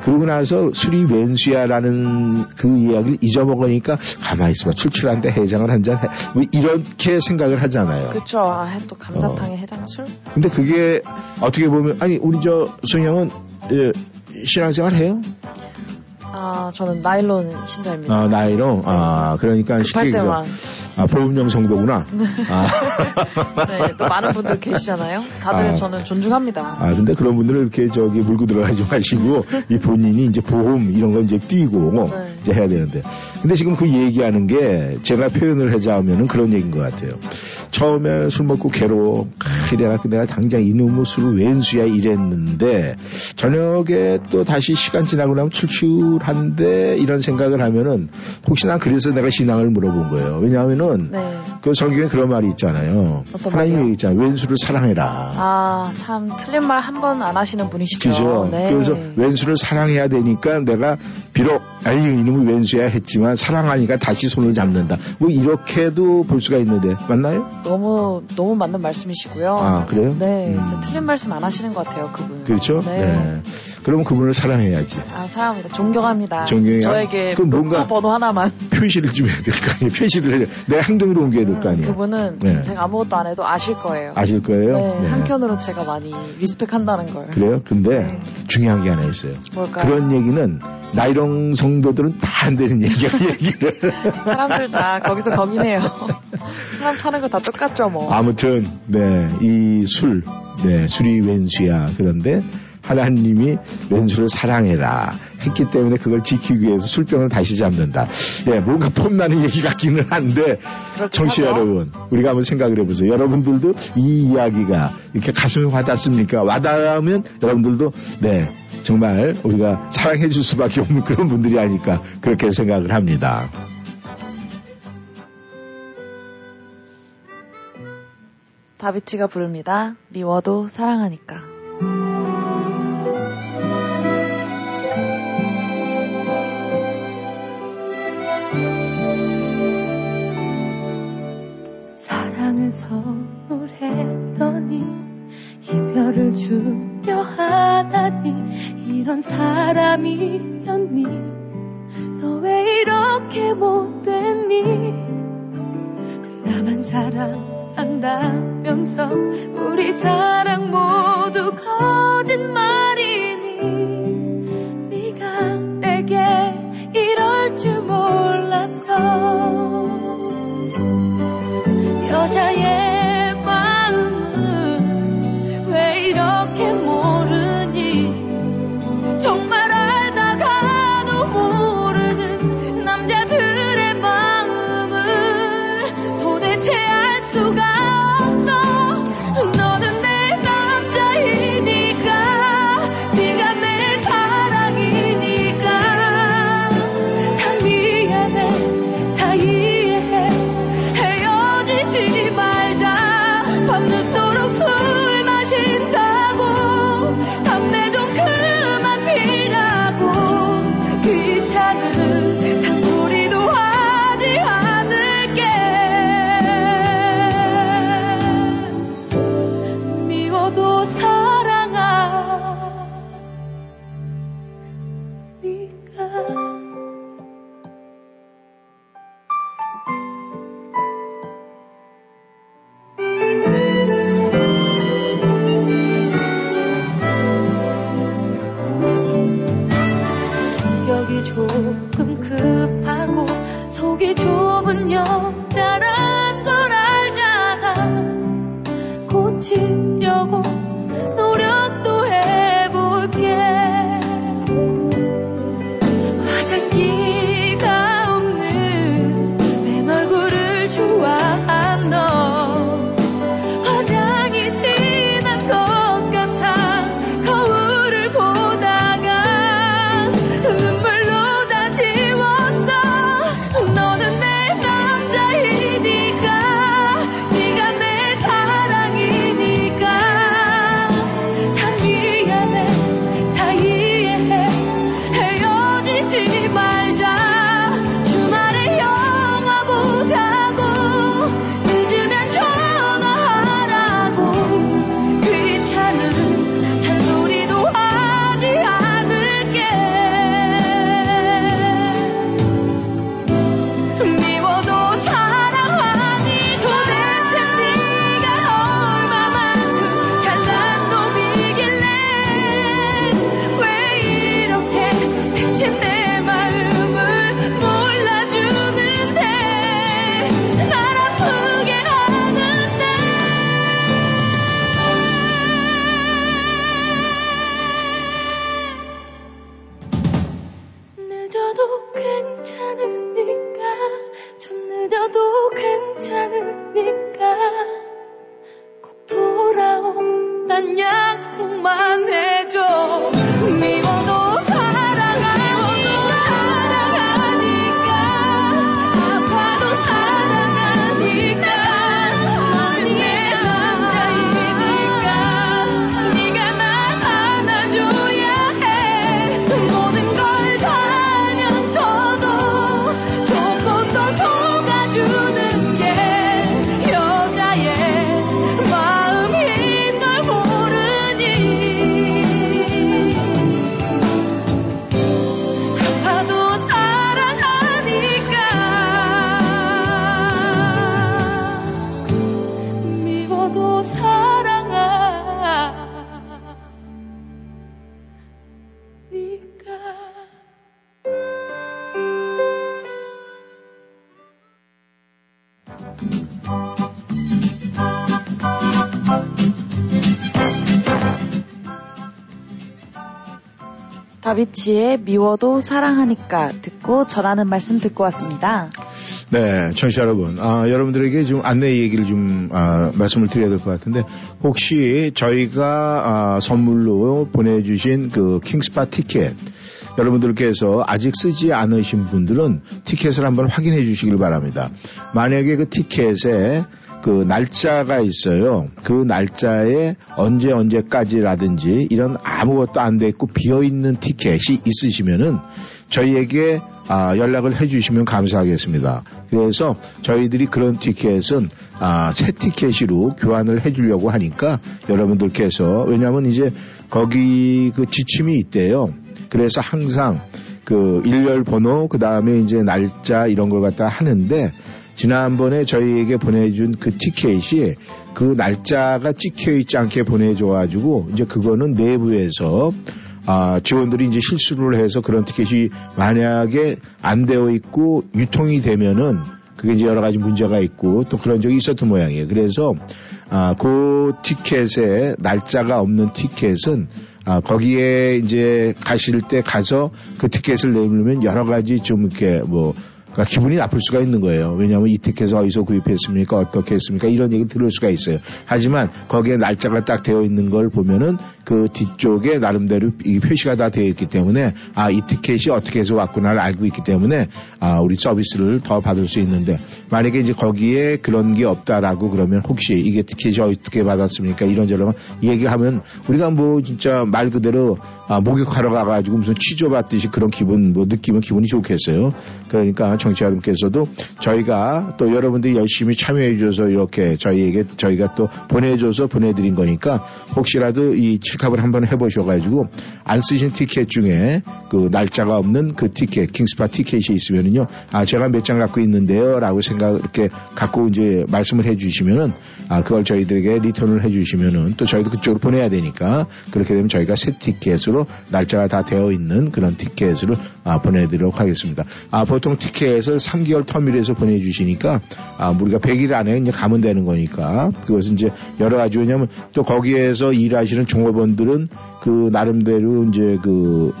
그러고 나서 술이 왼수야라는 그 이야기를 잊어먹으니까 가만히 있어봐 출출한데 해장을 한잔 해. 뭐 이렇게 생각을 하잖아요. 그쵸. 아, 해- 또 감자탕에 어. 해장술? 근데 그게 어떻게 보면 아니 우리 저 소영은 예, 신앙생활 해요? 아, 저는 나일론 신자입니다. 아, 나이로 아 그러니까 쉽게 때만. 아, 보험용 성도구나. 아. 네, 또 많은 분들 계시잖아요. 다들 아. 저는 존중합니다. 아, 근데 그런 분들은 이렇게 저기 물고 들어가지 마시고, 이 본인이 이제 보험 이런 거 이제 띄고, 네. 이제 해야 되는데. 근데 지금 그 얘기하는 게 제가 표현을 하자면은 그런 얘기인 것 같아요. 처음에 술 먹고 괴로워. 그래갖고 내가 당장 이놈의 술을 왼수야 이랬는데 저녁에 또 다시 시간 지나고 나면 출출한데 이런 생각을 하면은 혹시나 그래서 내가 신앙을 물어본 거예요. 왜냐하면은 네. 그 성경에 그런 말이 있잖아요. 하나님이 말이요? 있잖아요. 왼수를 사랑해라. 아, 참 틀린 말 한 번 안 하시는 분이시죠. 그죠? 네. 그래서 왼수를 사랑해야 되니까 내가 비록 아니 이놈은 왼수야 했지만 사랑하니까 다시 손을 잡는다. 뭐 이렇게도 볼 수가 있는데 맞나요? 너무 너무 맞는 말씀이시고요. 아 그래요? 네, 음. 저 틀린 말씀 안 하시는 것 같아요, 그분. 그렇죠? 네. 그러면 그분을 사랑해야지. 아, 사랑합니다. 존경합니다. 존경해요? 저에게 그럼 뭔가- 번호 하나만. 표시를 좀 해야 될 거 아니에요. 표시를 해. 내 행동으로 옮겨야 될 거 아니에요. 그분은 네. 제가 아무것도 안 해도 아실 거예요. 아실 거예요? 네, 네. 한켠으로 제가 많이 리스펙한다는 걸. 그래요? 근데 네. 중요한 게 하나 있어요. 뭘까요? 그런 얘기는 나이롱 성도들은 다 안 되는 얘기야, 얘기를. 사람들 다 거기서 거기네요. 사람 사는 거 다 똑같죠, 뭐. 아무튼, 네, 이 술, 네, 술이 왼수야. 그런데 하나님이 왼수를 사랑해라. 했기 때문에 그걸 지키기 위해서 술병을 다시 잡는다. 예, 뭔가 폼나는 얘기 같기는 한데, 하죠. 여러분, 우리가 한번 생각을 해보세요. 여러분들도 이 이야기가 이렇게 가슴에 와닿습니까? 와닿으면 여러분들도, 네, 정말 우리가 사랑해 줄 수밖에 없는 그런 분들이 아닐까, 그렇게 생각을 합니다. 다비치가 부릅니다. 미워도 사랑하니까. 이별을 주려 하다니 이런 사람이었니? 너 왜 이렇게 못됐니? 나만 사랑한다면서 우리 사랑 모두 거짓말이니? 네가 내게 이럴 줄 몰랐어 여자의 다비치의 미워도 사랑하니까 듣고 전하는 말씀 듣고 왔습니다. 네, 청취자 여러분, 아, 여러분들에게 좀 안내 얘기를 좀 아, 말씀을 드려야 될 것 같은데 혹시 저희가 아, 선물로 보내주신 그 킹스파 티켓 여러분들께서 아직 쓰지 않으신 분들은 티켓을 한번 확인해 주시길 바랍니다. 만약에 그 티켓에 그 날짜가 있어요. 그 날짜에 언제 언제까지라든지 이런 아무것도 안 돼 있고 비어 있는 티켓이 있으시면은 저희에게 아, 연락을 해주시면 감사하겠습니다. 그래서 저희들이 그런 티켓은 아, 새 티켓으로 교환을 해주려고 하니까 여러분들께서 왜냐하면 이제 거기 그 지침이 있대요. 그래서 항상 그 일렬 번호 그 다음에 이제 날짜 이런 걸 갖다 하는데 지난번에 저희에게 보내준 그 티켓이 그 날짜가 찍혀 있지 않게 보내줘가지고 이제 그거는 내부에서 아, 직원들이 이제 실수를 해서 그런 티켓이 만약에 안 되어 있고 유통이 되면은 그게 이제 여러 가지 문제가 있고 또 그런 적이 있었던 모양이에요. 그래서 아, 그 티켓에 날짜가 없는 티켓은 아, 거기에 이제 가실 때 가서 그 티켓을 내밀면 여러 가지 좀 이렇게 뭐 그러니까 기분이 나쁠 수가 있는 거예요. 왜냐하면 이 티켓을 어디서 구입했습니까? 어떻게 했습니까? 이런 얘기를 들을 수가 있어요. 하지만 거기에 날짜가 딱 되어 있는 걸 보면은 그 뒤쪽에 나름대로 이 표시가 다 되어 있기 때문에 아, 이 티켓이 어떻게 해서 왔구나를 알고 있기 때문에 아, 우리 서비스를 더 받을 수 있는데 만약에 이제 거기에 그런 게 없다라고 그러면 혹시 이게 티켓이 어떻게 받았습니까? 이런저런 얘기하면 우리가 뭐 진짜 말 그대로 아, 목욕하러 가가지고 무슨 취조받듯이 그런 기분 뭐 느끼면 기분이 좋겠어요. 그러니까 청취자 여러분께서도 저희가 또 여러분들이 열심히 참여해 주셔서 이렇게 저희에게 저희가 또 보내줘서 보내드린 거니까 혹시라도 이 체크업을 한번 해보셔가지고 안 쓰신 티켓 중에 그 날짜가 없는 그 티켓 킹스파 티켓이 있으면은요 아 제가 몇 장 갖고 있는데요라고 생각 이렇게 갖고 이제 말씀을 해주시면은 아 그걸 저희들에게 리턴을 해주시면은 또 저희도 그쪽으로 보내야 되니까 그렇게 되면 저희가 새 티켓으로 날짜가 다 되어 있는 그런 티켓을 아, 보내드리도록 하겠습니다. 아 보통 티켓을 3개월 터미널에서 보내주시니까 아 우리가 100일 안에 이제 가면 되는 거니까 그것은 이제 여러 가지 왜냐하면 또 거기에서 일하시는 종업원들은 그 나름대로 이제 그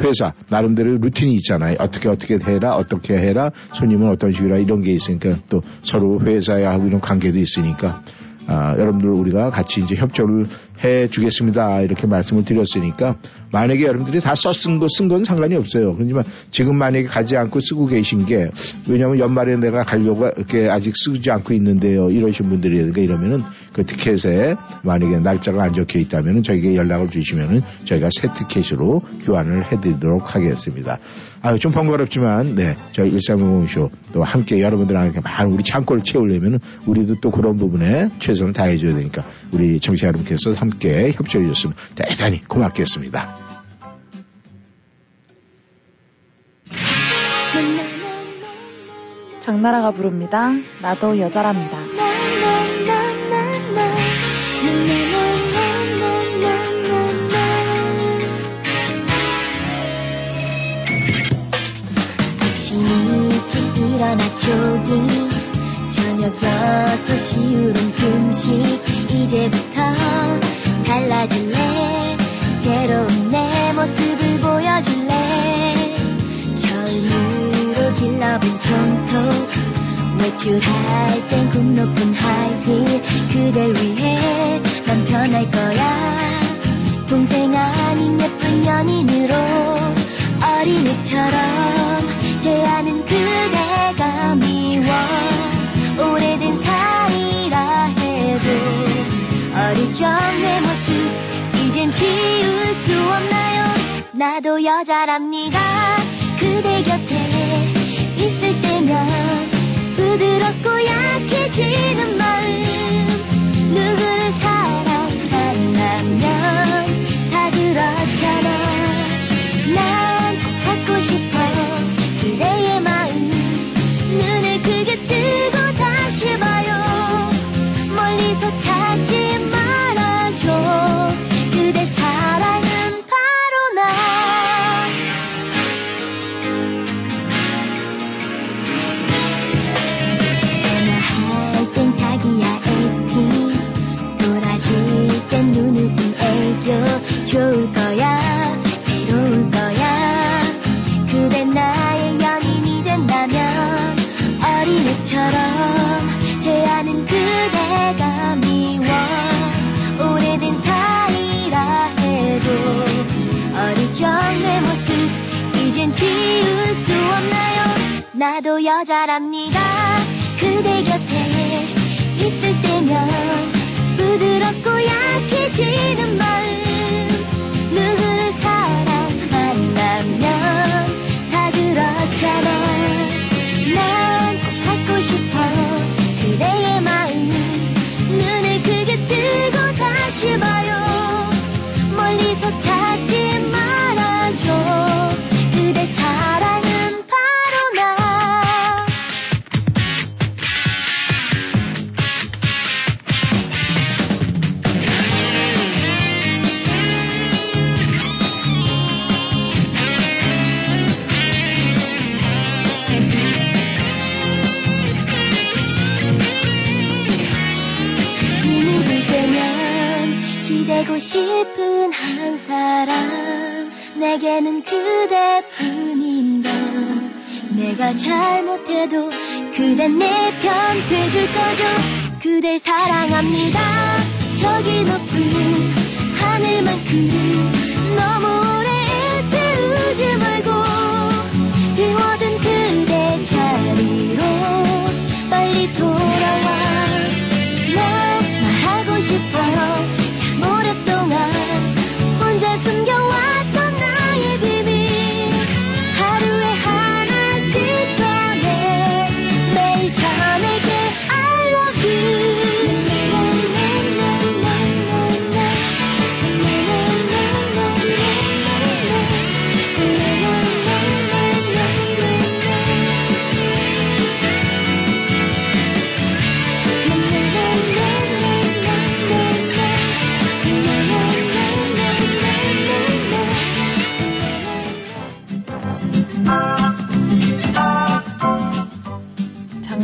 회사 나름대로 루틴이 있잖아요. 어떻게 어떻게 해라, 어떻게 해라, 손님은 어떤 식으로 이런 게 있으니까 또 서로 회사야 하고 이런 관계도 있으니까 아, 여러분들 우리가 같이 이제 협조를 해 주겠습니다. 이렇게 말씀을 드렸으니까 만약에 여러분들이 다 썼은 거, 쓴 건 상관이 없어요. 그렇지만 지금 만약에 가지 않고 쓰고 계신 게 왜냐하면 연말에 내가 가려고 이렇게 아직 쓰지 않고 있는데요. 이러신 분들이라든가 이러면은 그 티켓에 만약에 날짜가 안 적혀 있다면은 저에게 연락을 주시면은 저희가 새 티켓으로 교환을 해드리도록 하겠습니다. 아, 좀 번거롭지만, 네, 저희 1350쇼 또 함께 여러분들한테 많은 우리 창고를 채우려면 우리도 또 그런 부분에 최선을 다해줘야 되니까 우리 청취자 여러분께서 함께 협조해 주셨으면 대단히 고맙겠습니다. 장나라가 부릅니다. 나도 여자랍니다. 일찍 일어나 조깅 저녁 6시 이후론 금식 이제부터 달라질래? 새로운 내 모습을 보여줄래? 철무로 길러본 손톱 외출할 땐 굽 높은 하이힐 그댈 위해 난 변할 거야. 동생 아닌 예쁜 연인으로 어린애처럼 대하는 그대가 미워 나도 여자랍니다. 그대 곁 여자랍니다 내게는 그대뿐인걸 내가 잘못해도 그댄 내 편 돼줄 거죠. 그댈 사랑합니다. 저기 높은 하늘만큼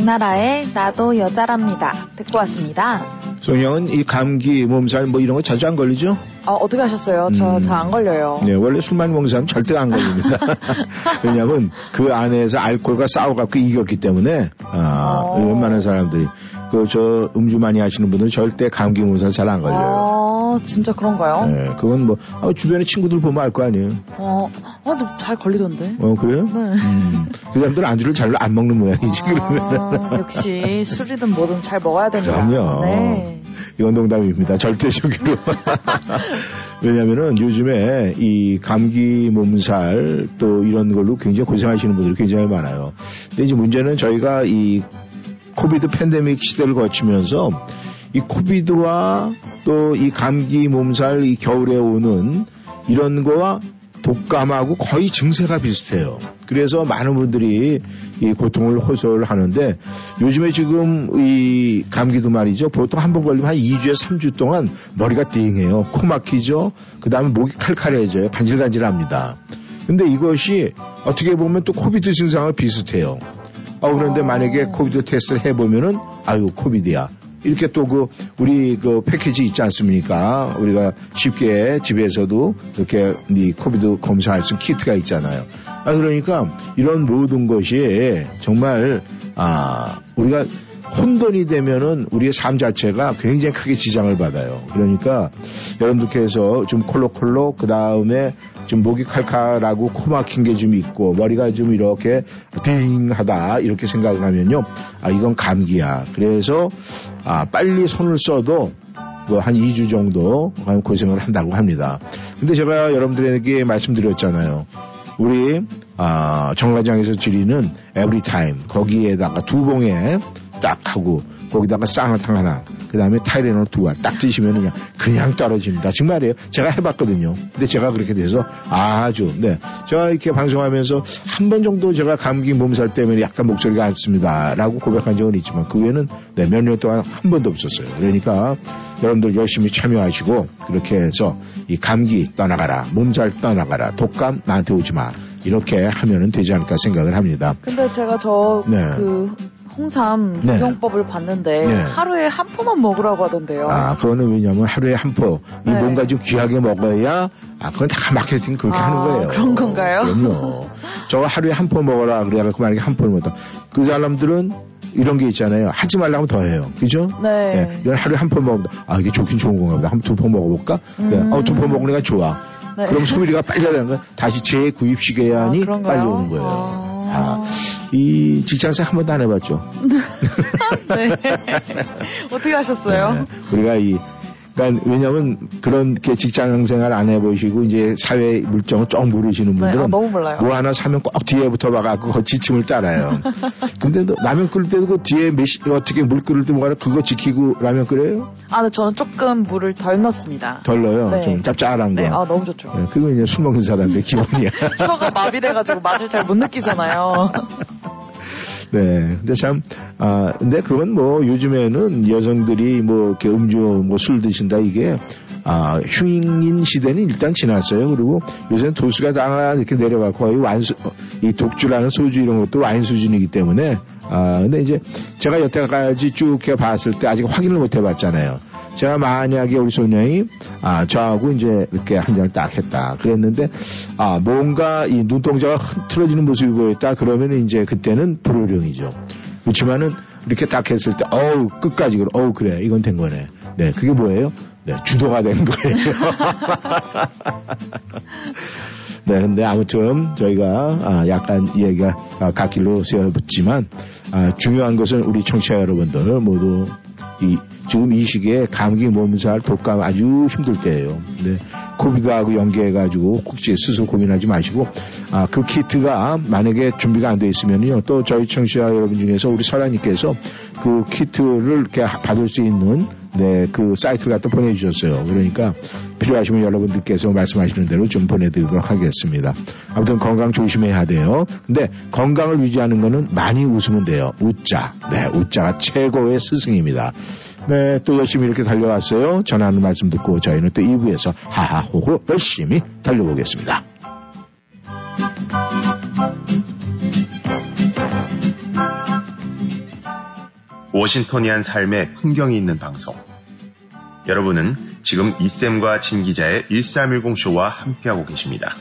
장나라의 나도 여자랍니다. 듣고 왔습니다. 송영은 이 감기, 몸살 뭐 이런 거 자주 안 걸리죠? 아, 어떻게 하셨어요? 저, 음. 저안 걸려요. 네, 원래 술 많이 먹는 사람 절대 안 걸립니다. 왜냐하면 그 안에서 알코올과 싸워갖고 이겼기 때문에, 아, 어. 웬만한 사람들이. 그, 저, 음주 많이 하시는 분들은 절대 감기 몸살 잘 안 걸려요. 아, 진짜 그런가요? 네, 그건 뭐, 아, 주변에 친구들 보면 알 거 아니에요. 어, 아, 근데 잘 걸리던데. 어, 그래요? 네. 음, 그 사람들은 안주를 잘 안 먹는 모양이지, 그러면. 아, 역시 술이든 뭐든 잘 먹어야 됩니다. 그럼요. 네. 이건 농담입니다. 절대적으로. 왜냐면은 요즘에 이 감기 몸살 또 이런 걸로 굉장히 고생하시는 분들이 굉장히 많아요. 근데 이제 문제는 저희가 이 코비드 팬데믹 시대를 거치면서 이 코비드와 또 이 감기 몸살 이 겨울에 오는 이런 거와 독감하고 거의 증세가 비슷해요. 그래서 많은 분들이 이 고통을 호소를 하는데 요즘에 지금 이 감기도 말이죠. 보통 한 번 걸리면 한 2주에 3주 동안 머리가 띵해요. 코 막히죠. 그 다음에 목이 칼칼해져요. 간질간질합니다. 근데 이것이 어떻게 보면 또 Covid 증상과 비슷해요. 어, 그런데 만약에 Covid 테스트를 해보면은 아유 Covid야. 이렇게 또 그 우리 그 패키지 있지 않습니까? 우리가 쉽게 집에서도 이렇게 이 코비드 검사할 수 있는 키트가 있잖아요. 아 그러니까 이런 모든 것이 정말 아 우리가 혼돈이 되면은 우리의 삶 자체가 굉장히 크게 지장을 받아요. 그러니까 여러분들께서 좀 콜록콜록 그 다음에 좀 목이 칼칼하고 코 막힌 게 좀 있고 머리가 좀 이렇게 띵하다 이렇게 생각을 하면요. 아 이건 감기야. 그래서 아 빨리 손을 써도 뭐한 2주 정도 고생을 한다고 합니다. 근데 제가 여러분들에게 말씀드렸잖아요. 우리 아, 정과장에서 드리는 에브리타임 거기에다가 두 봉에 딱 하고 거기다가 쌍화탕 하나 그 다음에 타이레놀 두 알 딱 드시면 그냥 그냥 떨어집니다. 정말이에요. 제가 해봤거든요. 근데 제가 그렇게 돼서 아주 네 제가 이렇게 방송하면서 한 번 정도 제가 감기 몸살 때문에 약간 목소리가 안 씁니다 라고 고백한 적은 있지만 그 외에는 네, 몇 년 동안 한 번도 없었어요. 그러니까 여러분들 열심히 참여하시고 그렇게 해서 이 감기 떠나가라 몸살 떠나가라 독감 나한테 오지 마 이렇게 하면은 되지 않을까 생각을 합니다. 근데 제가 저, 네. 그, 홍삼 네. 복용법을 봤는데, 네. 하루에 한 포만 먹으라고 하던데요. 아, 그거는 왜냐면 하루에 한 포, 이 네. 뭔가 좀 귀하게 먹어야, 아, 그건 다 마케팅 그렇게 아, 하는 거예요. 그런 건가요? 그럼요. 저거 하루에 한 포 먹어라. 그래갖고 만약에 한 포를 먹다. 그 사람들은 이런 게 있잖아요. 하지 말라면 더 해요. 그죠? 네. 이건 하루에 한 포 먹는다. 아, 이게 좋긴 좋은 건가 보다. 한 두 포 먹어볼까? 네. 음. 어, 두포 먹으니까 좋아. 네. 그럼 소비가 빨리 되는 건 다시 재구입 시계안이 아? 빨리 오는 거예요. 아. 아, 이 직장생 한 번도 안 해봤죠. 네. 어떻게 하셨어요? 네. 우리가 이 그러니까 왜냐하면 그런 게 직장 생활 안 해보시고 이제 사회 물정을 좀 모르시는 네, 분들은 아, 너무 몰라요. 뭐 하나 사면 꼭 뒤에부터 와갖고 그 지침을 따라요. 근데 또 라면 끓일 때도 그 뒤에 몇시 어떻게 물 끓일 때 뭐가 그거 지키고 라면 끓여요? 아, 근데 저는 조금 물을 덜 넣습니다. 덜 넣어요. 네. 좀 짭짤한 거. 네, 아, 너무 좋죠. 네, 그거 이제 술 먹는 사람들 기본이야. 혀가 마비돼가지고 맛을 잘 못 느끼잖아요. 네. 근데 참, 아, 근데 그건 뭐 요즘에는 여성들이 뭐 이렇게 음주, 뭐 술 드신다 이게, 아, 흉인 시대는 일단 지났어요. 그리고 요새는 도수가 다 이렇게 내려가고 거의 완수, 이 독주라는 소주 이런 것도 와인 수준이기 때문에, 아, 근데 이제 제가 여태까지 쭉 이렇게 봤을 때 아직 확인을 못 해봤잖아요. 제가 만약에 우리 소녀이, 아, 저하고 이제 이렇게 한 잔을 딱 했다. 그랬는데, 아, 뭔가 이 눈동자가 흐트러지는 모습이 보였다. 그러면 이제 그때는 불호령이죠. 그렇지만은 이렇게 딱 했을 때, 어우, 끝까지, 그래. 어우, 그래. 이건 된 거네. 네, 그게 뭐예요? 네, 주도가 된 거예요. 네, 근데 아무튼 저희가 아, 약간 이야기가 아, 갓길로 세워붙지만 아, 중요한 것은 우리 청취자 여러분들 모두 이 지금 이 시기에 감기 몸살 독감 아주 힘들 때예요. 네, 코비드하고 연계해가지고 혹시 스스로 고민하지 마시고 아, 그 키트가 만약에 준비가 안 돼 있으면요 또 저희 청취자 여러분 중에서 우리 설아님께서 그 키트를 이렇게 받을 수 있는 네, 그 사이트를 갖다 보내주셨어요. 그러니까 필요하시면 여러분들께서 말씀하시는 대로 좀 보내드리도록 하겠습니다. 아무튼 건강 조심해야 돼요. 근데 건강을 유지하는 거는 많이 웃으면 돼요. 웃자. 네, 웃자가 최고의 스승입니다. 네, 또 열심히 이렇게 달려왔어요. 전하는 말씀 듣고 저희는 또 2부에서 하하호호 열심히 달려보겠습니다. 워싱턴이한 삶의 풍경이 있는 방송. 여러분은 지금 이쌤과 진 기자의 1310쇼와 함께하고 계십니다.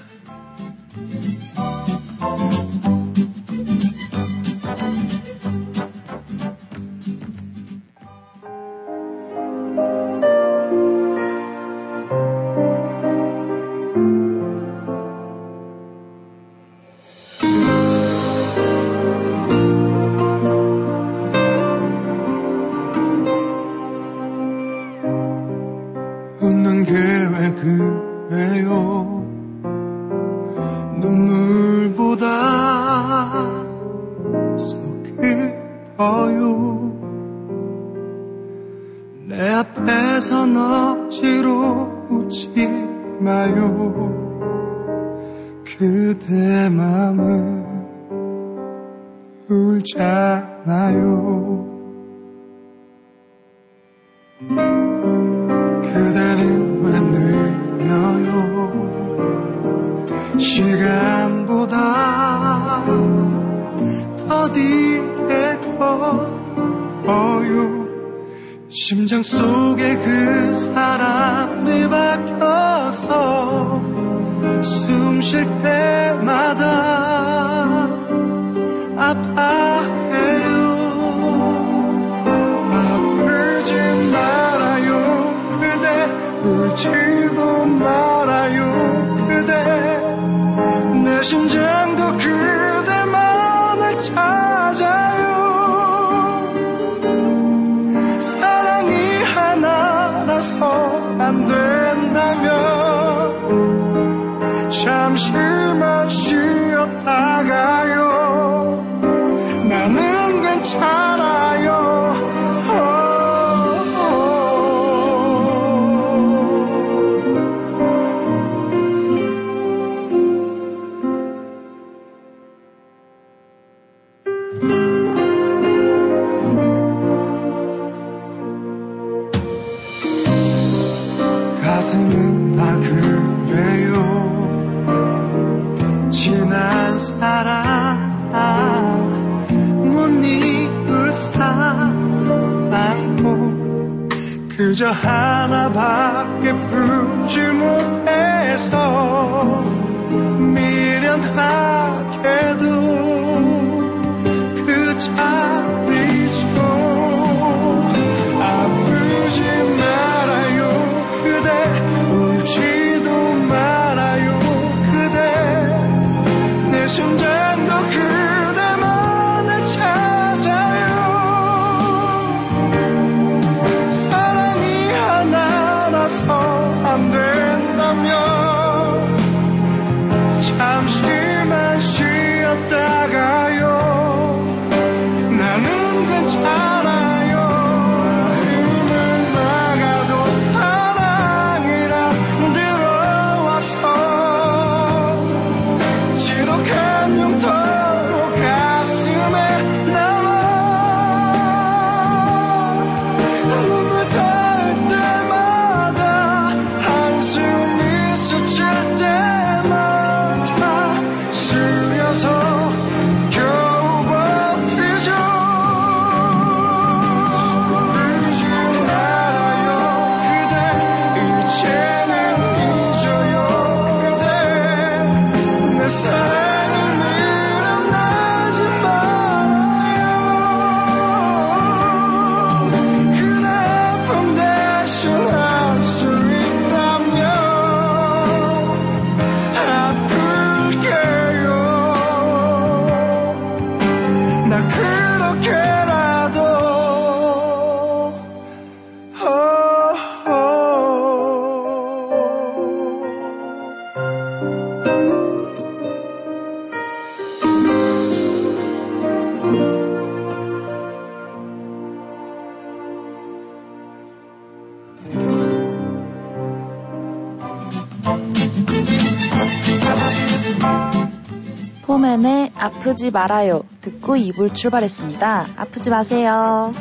아프지 말아요 듣고 2부 출발했습니다. 아프지 마세요.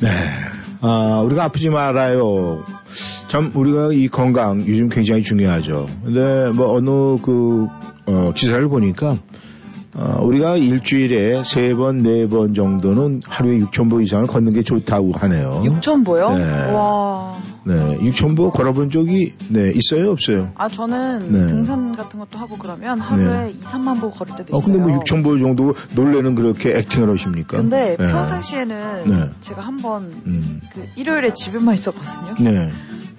네. 아, 우리가 아프지 말아요. 참, 우리가 이 건강 요즘 굉장히 중요하죠. 근데 뭐 어느 그, 어, 기사를 보니까, 어, 우리가 일주일에 세 번, 네 번 정도는 하루에 6,000보 이상을 걷는 게 좋다고 하네요. 6,000보요? 네. 와. 네. 6,000보 걸어본 적이, 네, 있어요? 없어요? 아, 저는 네. 등산 같은 것도 하고 그러면 하루에 2, 3만 보 걸을 때도 있어요. 어, 근데 뭐 6,000보 정도 놀래는 그렇게 액팅을 하십니까? 근데 네. 평상시에는 네. 제가 한번 음. 그 일요일에 집에만 있었거든요. 네.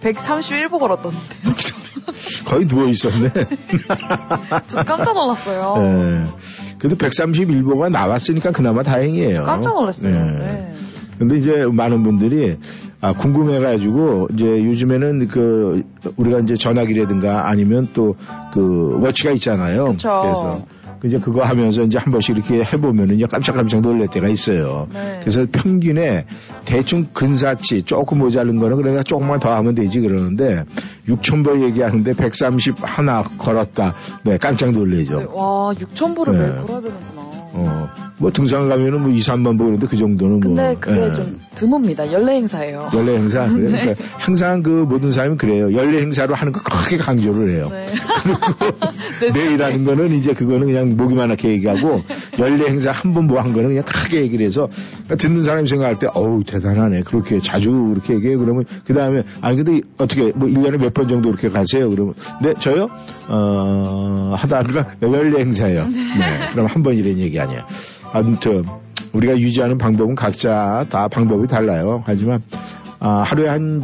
131보 걸었던데요. 거의 누워 있었네. 저 깜짝 놀랐어요. 네. 그래도 131보가 나왔으니까 그나마 다행이에요. 깜짝 놀랐어요. 네. 네. 근데 이제 많은 분들이 아, 궁금해가지고 이제 요즘에는 그 우리가 이제 전화기라든가 아니면 또 그 워치가 있잖아요. 그쵸. 래서 이제 그거 하면서 이제 한 번씩 이렇게 해보면은요 깜짝깜짝 놀랄 때가 있어요. 네. 그래서 평균에 대충 근사치 조금 모자른 거는 그래가 조금만 더 하면 되지 그러는데 6,000보 얘기하는데 130 하나 걸었다. 네, 깜짝 놀래죠. 네, 와, 6,000보를 네. 매일 걸어야 되는구나. 어, 뭐 등산 가면은 뭐 2, 3만 보 그런데 그 정도는 근데 뭐. 그게 예. 좀 드뭅니다. 연례 행사예요. 연례 행사. 네. 그러니까 항상 그 모든 사람이 그래요. 연례 행사로 하는 거 크게 강조를 해요. 네. 그리고 내일하는 거는 이제 그거는 그냥 목이만 하게 얘기하고 연례 행사 한 번 뭐 한 거는 그냥 크게 얘기를 해서 그러니까 듣는 사람이 생각할 때 어우 대단하네. 그렇게 자주 그렇게 얘기해. 그러면 그 다음에 아니 근데 어떻게 뭐 1년에 몇 번 정도 그렇게 가세요? 그러면 네 저요? 어 하다 하다가 연례 행사예요. 네. 그럼 한 번 이런 얘기 아니에요. 아무튼 우리가 유지하는 방법은 각자 다 방법이 달라요. 하지만 아, 하루에 한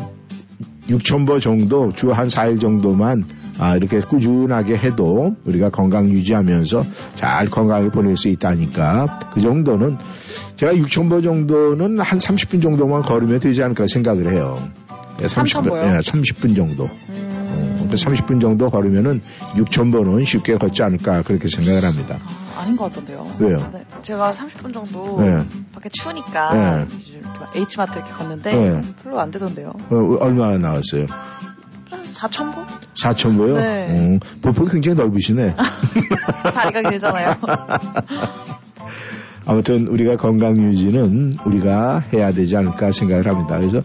6,000보 정도 주 한 4일 정도만 아, 이렇게 꾸준하게 해도 우리가 건강 유지하면서 잘 건강하게 보낼 수 있다니까 그 정도는 제가 6,000보 정도는 한 30분 정도만 걸으면 되지 않을까 생각을 해요. 네, 3,000 보요? 예, 30분 정도. 음, 그 30분 정도 걸으면은 6,000보는 쉽게 걷지 않을까 그렇게 생각을 합니다. 아, 아닌 것 같던데요. 왜요? 네, 제가 30분 정도 네. 밖에 추우니까 네. 이제 이렇게 막 H마트 이렇게 걷는데 네. 별로 안 되던데요. 어, 얼마나 나왔어요? 한 4,000보? 4,000보요? 네. 보폭이 굉장히 넓으시네. 다리가 길잖아요. 아무튼 우리가 건강 유지는 우리가 해야 되지 않을까 생각을 합니다. 그래서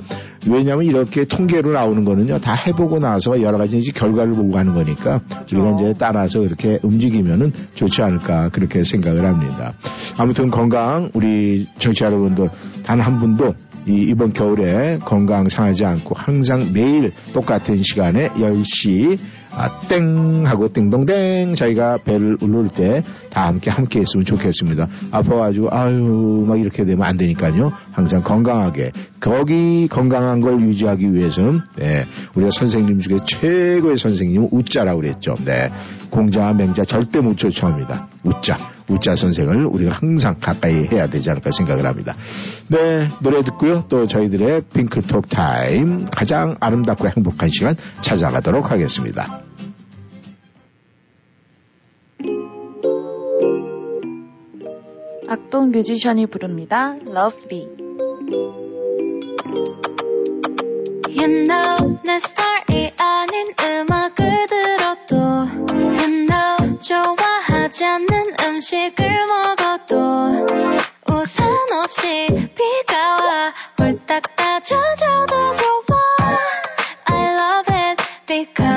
왜냐하면 이렇게 통계로 나오는 거는요 다 해보고 나서 여러 가지 이제 결과를 보고 가는 거니까 우리가 이제 따라서 이렇게 움직이면은 좋지 않을까 그렇게 생각을 합니다. 아무튼 건강 우리 정치 여러분들 단 한 분도 이 이번 겨울에 건강 상하지 않고 항상 매일 똑같은 시간에 10시 아, 땡 하고 띵동댕 저희가 벨을 울릴 때 다 함께 함께 했으면 좋겠습니다. 아파가지고 아유 막 이렇게 되면 안 되니까요. 항상 건강하게 거기 건강한 걸 유지하기 위해서는 네, 우리가 선생님 중에 최고의 선생님은 우자라고 그랬죠. 네, 공자와 맹자 절대 못 쫓아옵니다. 우자 우자 선생을 우리가 항상 가까이 해야 되지 않을까 생각을 합니다. 네 노래 듣고요. 또 저희들의 핑크톡 타임 가장 아름답고 행복한 시간 찾아가도록 하겠습니다. 악동 뮤지션이 부릅니다. Lovely. You know 내 스타일이 아닌 음악을 들어도 You know 좋아하지 않는 음식을 먹어도 우산 없이 비가 와 홀딱 따져줘도 좋아 I love it because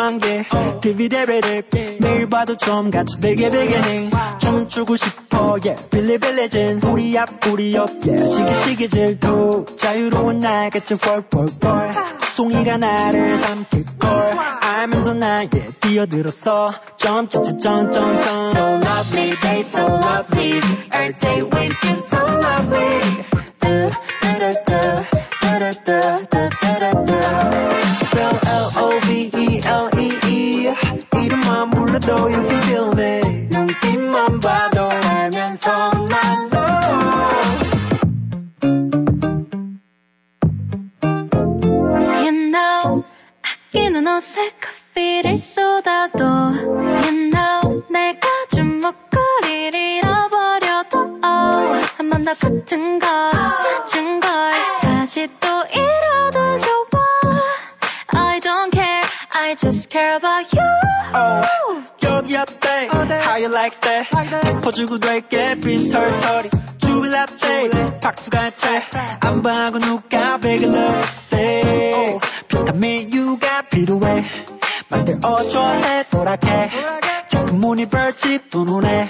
관계 디비데베를 매일 봐도 좀 같이 되게 되게ning 춤추고 싶어 yeah 빌리빌리진 우리 앞 우리 옆 yeah 시기시기질도 자유로운 날 같이 펄펄펄 송이가 나를 삼킬걸 알면서 나에 뛰어들었어 점점점점점 So lovely day so lovely Every day with you so lovely Spell 봐도 you can feel me 눈빛만 봐도 알면서말로 You know 아끼는 옷에 커피를 쏟아도 You know 내가 준 목걸이를 잃어버려도 oh, 한번 더 같은 걸 사준 걸 다시 또 잃어도 좋아 I don't care I just care about you oh. 퍼주고 될게 빈 털털이 주빌라떼 박수가 채안 봐고 누가 베글 넣었세 비타민 U가 필요해 만들 어쩌해 도락해 제품 문이 벌집 두 눈에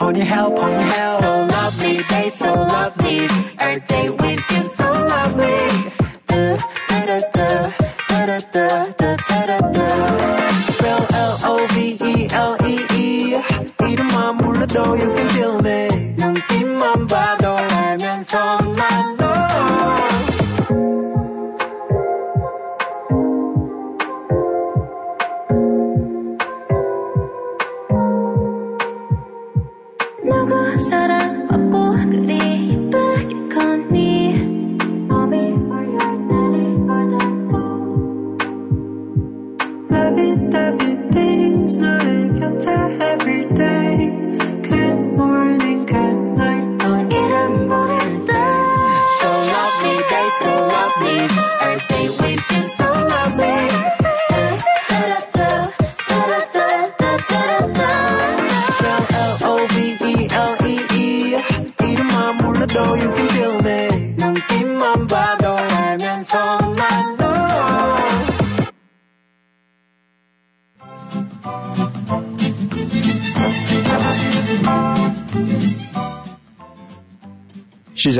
Honey help, honey help So lovely, they so lovely. Every day with you, so lovely.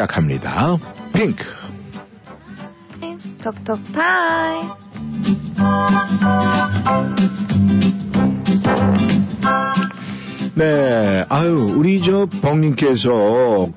시작합니다. 핑크. 톡톡 타임. 네, 아유, 우리 저 벙님께서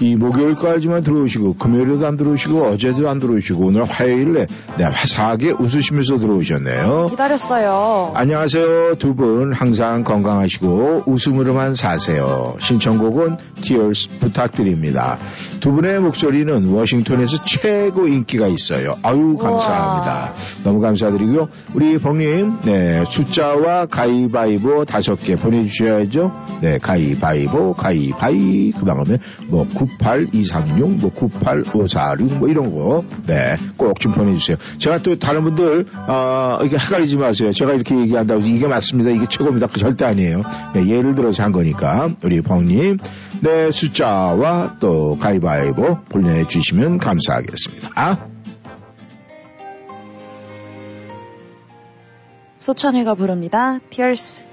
이 목요일까지만 들어오시고 금요일에도 안 들어오시고 어제도 안 들어오시고 오늘 화요일에 네, 화사하게 웃으시면서 들어오셨네요. 기다렸어요. 안녕하세요. 두 분 항상 건강하시고 웃음으로만 사세요. 신청곡은 Tears 부탁드립니다. 두 분의 목소리는 워싱턴에서 최고 인기가 있어요. 아유 감사합니다. 너무 감사드리고요. 우리 벙님 네, 숫자와 가위바위보 다섯 개 보내주셔야죠. 네, 가위바위보 가위바위 그 다음에 뭐 98236, 뭐 98546, 뭐 이런 거, 네, 꼭 좀 보내주세요. 제가 또 다른 분들, 어, 이게 헷갈리지 마세요. 제가 이렇게 얘기한다고 이게 맞습니다. 이게 최고입니다. 그 절대 아니에요. 네, 예를 들어서 한 거니까, 우리 펑님, 네, 숫자와 또 가위바위보 보내주시면 감사하겠습니다. 아? 소천이가 부릅니다. Tears.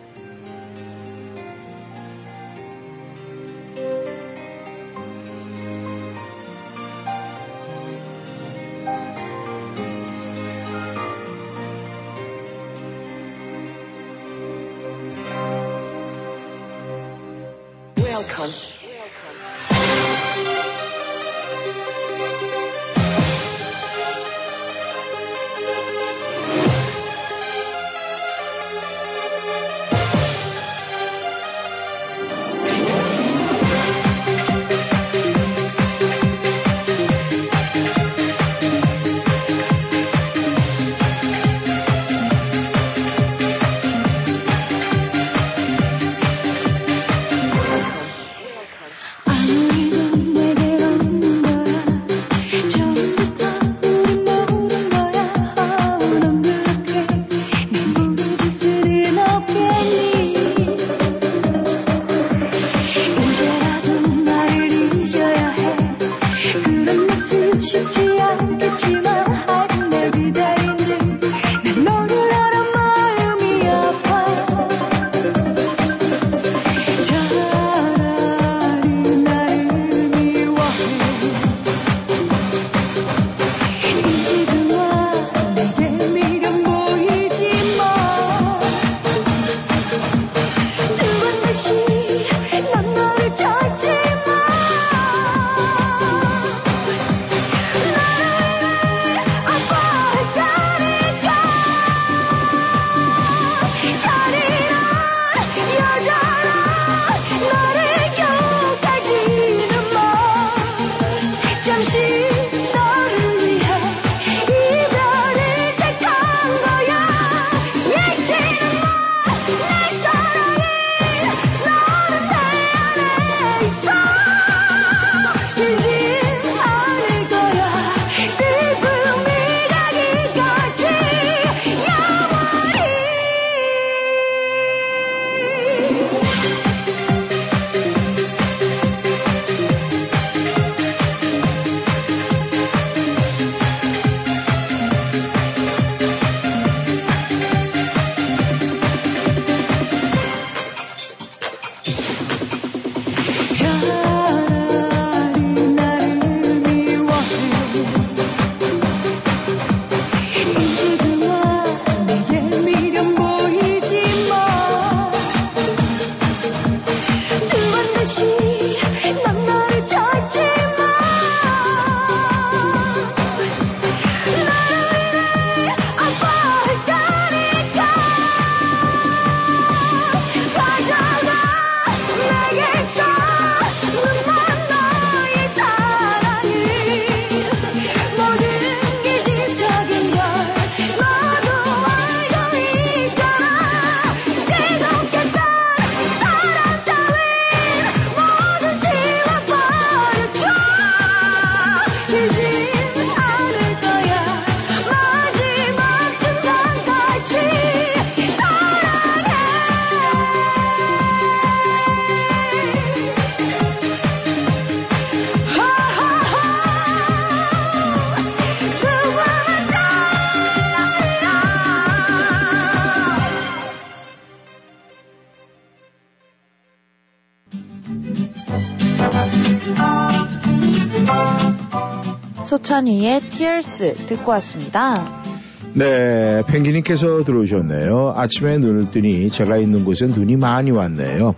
찬휘의 Tears 듣고 왔습니다. 네, 펭귄님께서 들어오셨네요. 아침에 눈을 뜨니 제가 있는 곳에 눈이 많이 왔네요.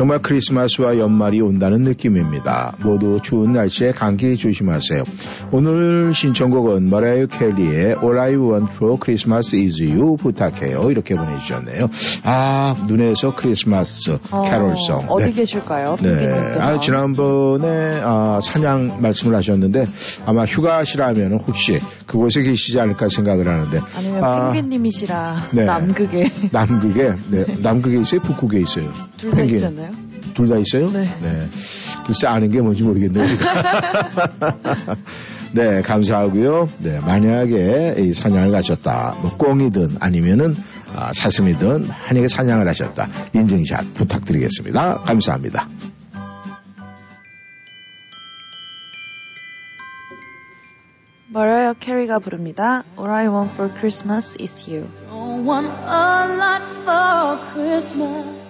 정말 크리스마스와 연말이 온다는 느낌입니다. 모두 추운 날씨에 감기 조심하세요. 오늘 신청곡은 머라이어 켈리의 All I Want for Christmas is You 부탁해요. 이렇게 보내주셨네요. 아, 눈에서 크리스마스 어, 캐롤송. 어디 네. 계실까요? 네. 아, 지난번에 아, 사냥 말씀을 하셨는데 아마 휴가시라면 혹시 그곳에 계시지 않을까 생각을 하는데 아니면 아, 펭귄님이시라 네. 남극에 남극에 네, 남극에 있어요, 북극에 있어요. 둘다 펭귄. 있잖아요. 둘 다 있어요? 네. 글쎄 아는 게 뭔지 모르겠네요. 네, 감사하고요. 네, 만약에 이 사냥을 가셨다, 뭐 꽁이든 아니면은 아, 사슴이든 만약에 사냥을 하셨다, 인증샷 부탁드리겠습니다. 감사합니다. 머라이어 캐리가 부릅니다. All I Want for Christmas is You. Don't want a lot for Christmas.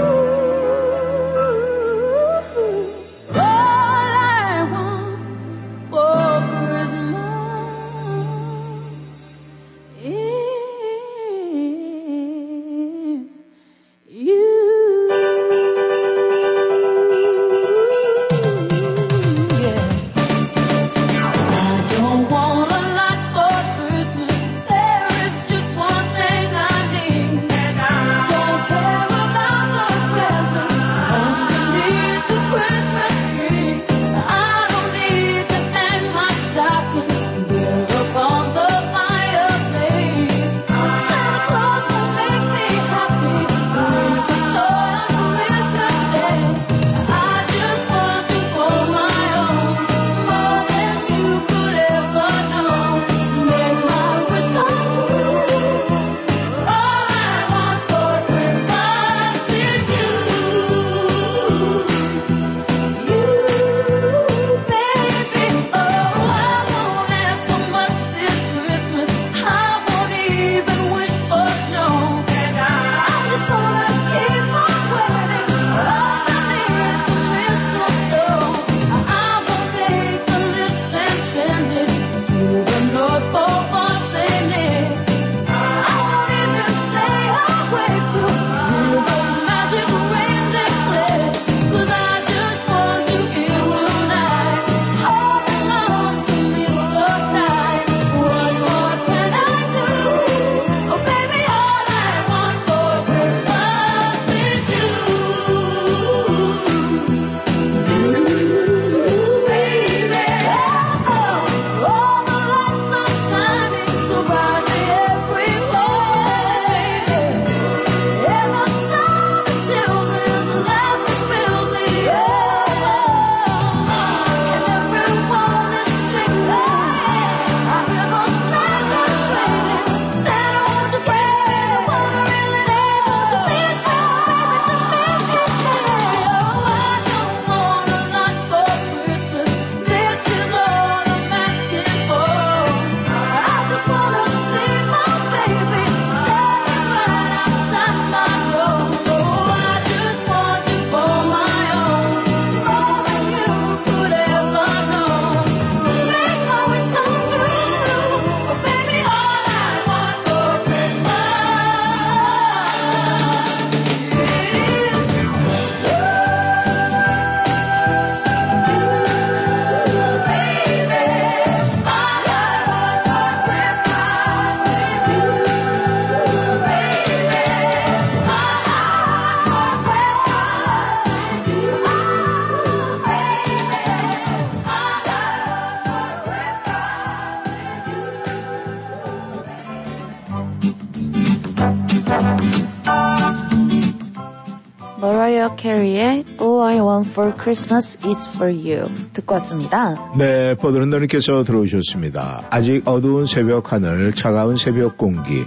For Christmas is for You 듣고 왔습니다. 네, 버드런더님께서 들어오셨습니다. 아직 어두운 새벽 하늘, 차가운 새벽 공기,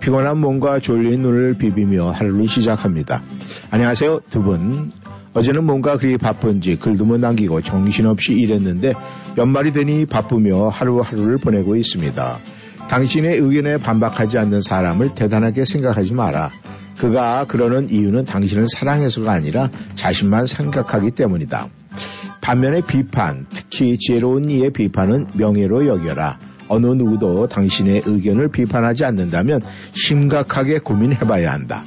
피곤한 몸과 졸린 눈을 비비며 하루를 시작합니다. 안녕하세요, 두 분. 어제는 뭔가 그리 바쁜지 글도 못 남기고 정신없이 일했는데 연말이 되니 바쁘며 하루하루를 보내고 있습니다. 당신의 의견에 반박하지 않는 사람을 대단하게 생각하지 마라. 그가 그러는 이유는 당신을 사랑해서가 아니라 자신만 생각하기 때문이다. 반면에 비판, 특히 지혜로운 이의 비판은 명예로 여겨라. 어느 누구도 당신의 의견을 비판하지 않는다면 심각하게 고민해봐야 한다.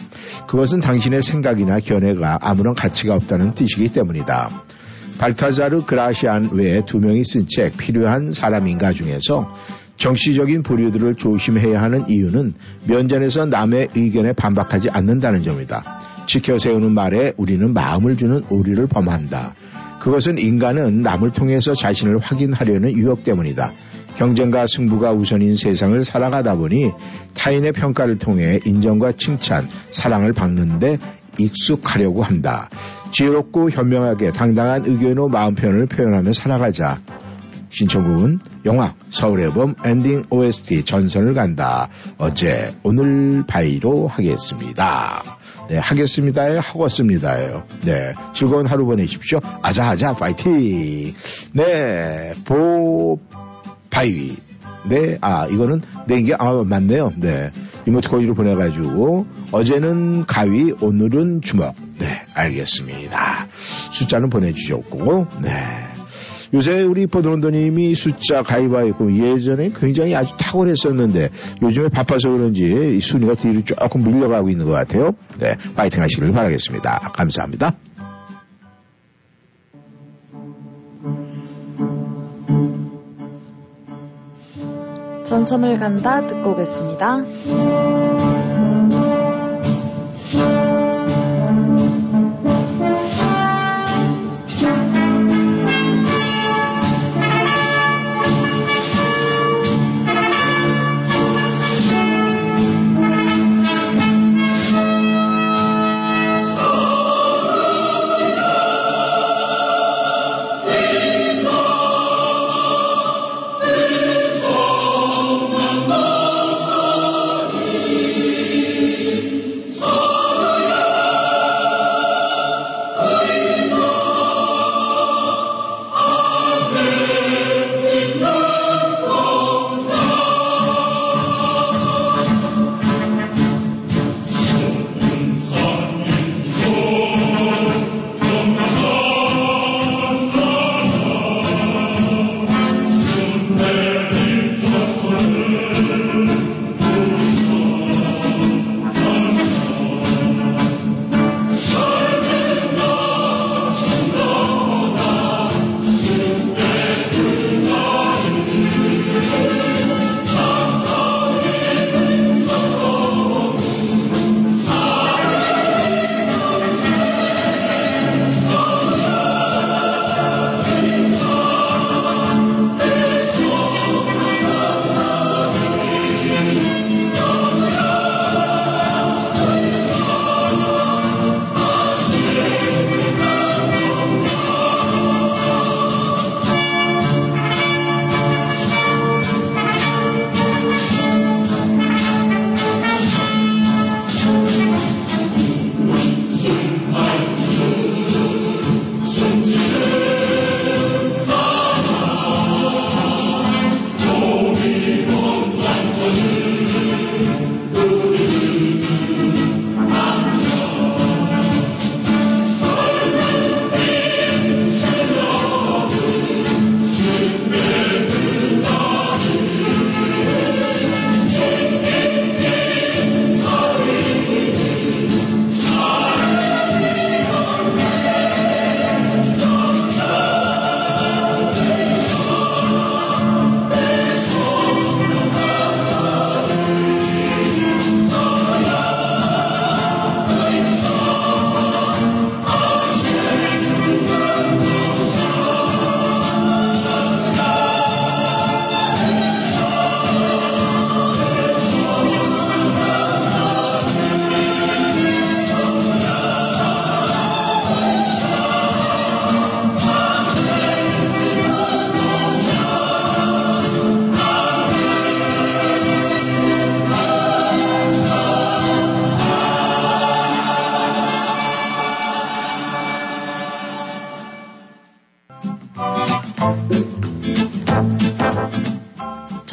그것은 당신의 생각이나 견해가 아무런 가치가 없다는 뜻이기 때문이다. 발타자르 그라시안 외에 두 명이 쓴 책 필요한 사람인가 중에서 정치적인 부류들을 조심해야 하는 이유는 면전에서 남의 의견에 반박하지 않는다는 점이다. 지켜세우는 말에 우리는 마음을 주는 오리를 범한다. 그것은 인간은 남을 통해서 자신을 확인하려는 유혹 때문이다. 경쟁과 승부가 우선인 세상을 살아가다 보니 타인의 평가를 통해 인정과 칭찬, 사랑을 받는데 익숙하려고 한다. 지혜롭고 현명하게 당당한 의견으로 마음 표현을 표현하며 살아가자. 신청곡은 영화 서울의 봄 엔딩 OST 전선을 간다. 어제 오늘 바위로 하겠습니다. 네, 하겠습니다에 하겠습니다예요. 네, 즐거운 하루 보내십시오. 아자아자 파이팅. 네, 보 bye. 네, 아 이거는 내게 아 맞네요. 네, 이모티콘으로 보내가지고 어제는 가위, 오늘은 주먹. 네, 알겠습니다. 숫자는 보내주셨고, 네. 요새 우리 버드론더님이 숫자 가위바위보 예전에 굉장히 아주 탁월했었는데 요즘에 바빠서 그런지 이 순위가 뒤로 조금 밀려가고 있는 것 같아요. 네, 파이팅 하시길 바라겠습니다. 감사합니다. 전선을 간다 듣고 오겠습니다.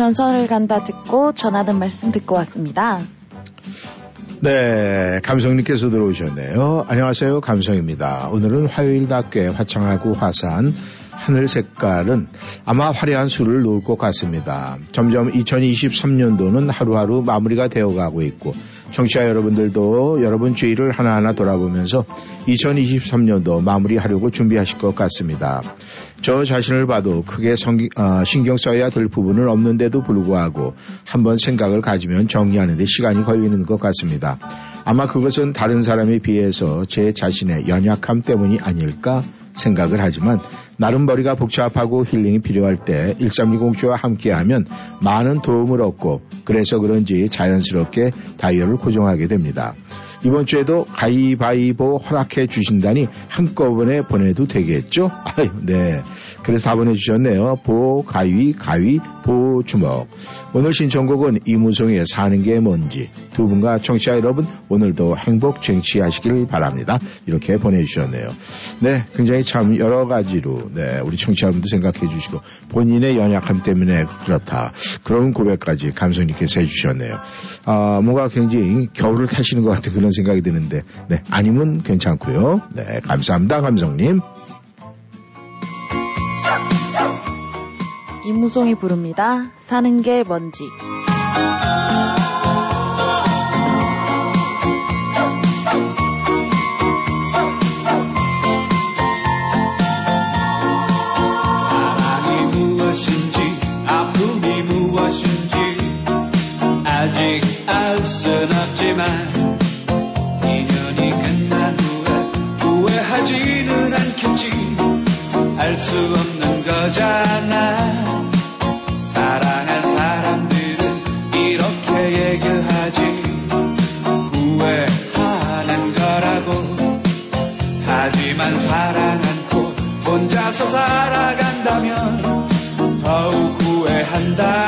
전선을 간다 듣고 전하는 말씀 듣고 왔습니다. 네, 감성님께서 들어오셨네요. 안녕하세요, 감성입니다. 오늘은 화요일답게 화창하고 화사한 하늘 색깔은 아마 화려한 수를 놓을 것 같습니다. 점점 2023년도는 하루하루 마무리가 되어가고 있고 청취자 여러분들도 여러분 주위를 하나하나 돌아보면서 2023년도 마무리하려고 준비하실 것 같습니다. 저 자신을 봐도 크게 성기- 아, 신경 써야 될 부분은 없는데도 불구하고 한번 생각을 가지면 정리하는데 시간이 걸리는 것 같습니다. 아마 그것은 다른 사람에 비해서 제 자신의 연약함 때문이 아닐까 생각을 하지만 나름 머리가 복잡하고 힐링이 필요할 때 1320주와 함께하면 많은 도움을 얻고 그래서 그런지 자연스럽게 다이얼을 고정하게 됩니다. 이번 주에도 가위바위보 허락해 주신다니 한꺼번에 보내도 되겠죠? 아유, 네. 그래서 다 보내주셨네요. 보, 가위, 가위, 보, 주먹. 오늘 신청곡은 이무송의 사는 게 뭔지. 두 분과 청취자 여러분, 오늘도 행복 쟁취하시길 바랍니다. 이렇게 보내주셨네요. 네, 굉장히 참 여러 가지로, 네, 우리 청취자분도 생각해 주시고, 본인의 연약함 때문에 그렇다. 그런 고백까지 감성님께서 해주셨네요. 아, 뭔가 굉장히 겨울을 타시는 것 같은 그런 생각이 드는데, 네, 아니면 괜찮고요. 네, 감사합니다, 감성님. 이무송이 부릅니다. 사는 게 뭔지. 사랑이 무엇인지 아픔이 무엇인지 아직 알순 없지만 인연이 끝난 후에 후회하지는 않겠지 알수 없 는 거잖아 사랑한 사람들은 이렇게 얘기하지. 후회하는 거라고. 하지만 사랑 않고 혼자서 살아간다면 더욱 후회한다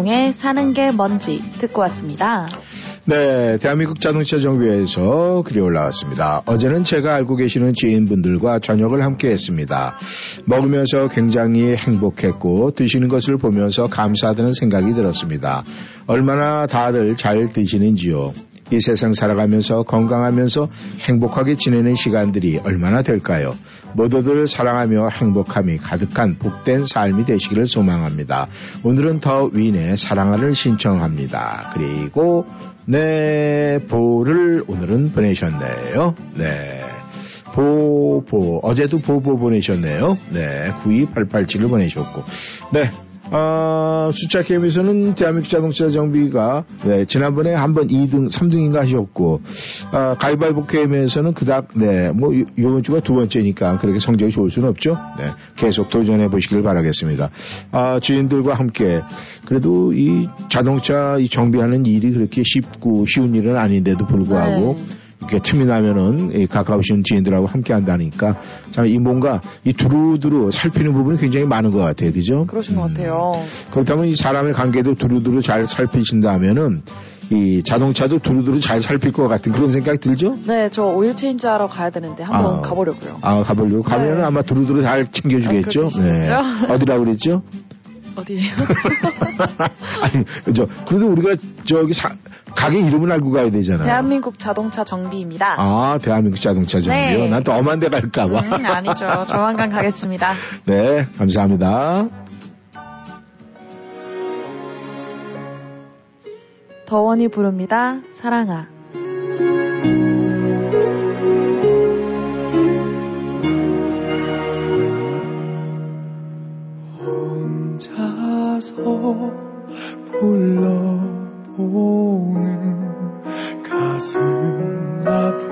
이무송의 사는 게 뭔지 듣고 왔습니다. 네, 대한민국 자동차 정비회에서 글이 올라왔습니다. 어제는 제가 알고 계시는 지인분들과 저녁을 함께 했습니다. 먹으면서 굉장히 행복했고 드시는 것을 보면서 감사하다는 생각이 들었습니다. 얼마나 다들 잘 드시는지요. 이 세상 살아가면서 건강하면서 행복하게 지내는 시간들이 얼마나 될까요? 모두들 사랑하며 행복함이 가득한 복된 삶이 되시기를 소망합니다. 오늘은 더 위인의 사랑을 신청합니다. 그리고 네 보를 오늘은 보내셨네요. 네. 보보 어제도 보보 보내셨네요. 네 9288를 보내셨고 네 어, 숫자 게임에서는 대한민국 자동차 정비가 네, 지난번에 한 번 2등, 3등인가 하셨고 아, 가위바위보 게임에서는 그닥 네, 뭐 요- 요번 주가 두 번째니까 그렇게 성적이 좋을 수는 없죠. 네, 계속 도전해 보시길 바라겠습니다. 아, 주인들과 함께 그래도 이 자동차 이 정비하는 일이 그렇게 쉽고 쉬운 일은 아닌데도 불구하고 네. 이렇게 틈이 나면은 이 가까우신 지인들하고 함께 한다니까 참 이 뭔가 이 두루두루 살피는 부분이 굉장히 많은 것 같아요. 그죠? 그러신 것 음. 같아요. 그렇다면 이 사람의 관계도 두루두루 잘 살피신다면은 이 자동차도 두루두루 잘 살필 것 같은 그런 생각이 들죠? 네, 저 오일 체인지 하러 가야 되는데 한번 아. 가보려고요. 아, 가보려고. 가면은 네. 아마 두루두루 잘 챙겨주겠죠? 아, 그러시겠죠? 어디라고 그랬죠? 어디에요? 아니, 저, 그래도 우리가 저기 사, 가게 이름을 알고 가야 되잖아요. 대한민국 자동차 정비입니다. 아, 대한민국 자동차 정비요? 네. 난또 엄한 데 갈까 봐. 음, 아니죠. 조만간 가겠습니다. 네, 감사합니다. 더원이 부릅니다. 사랑아. 불러보는 가슴 아픈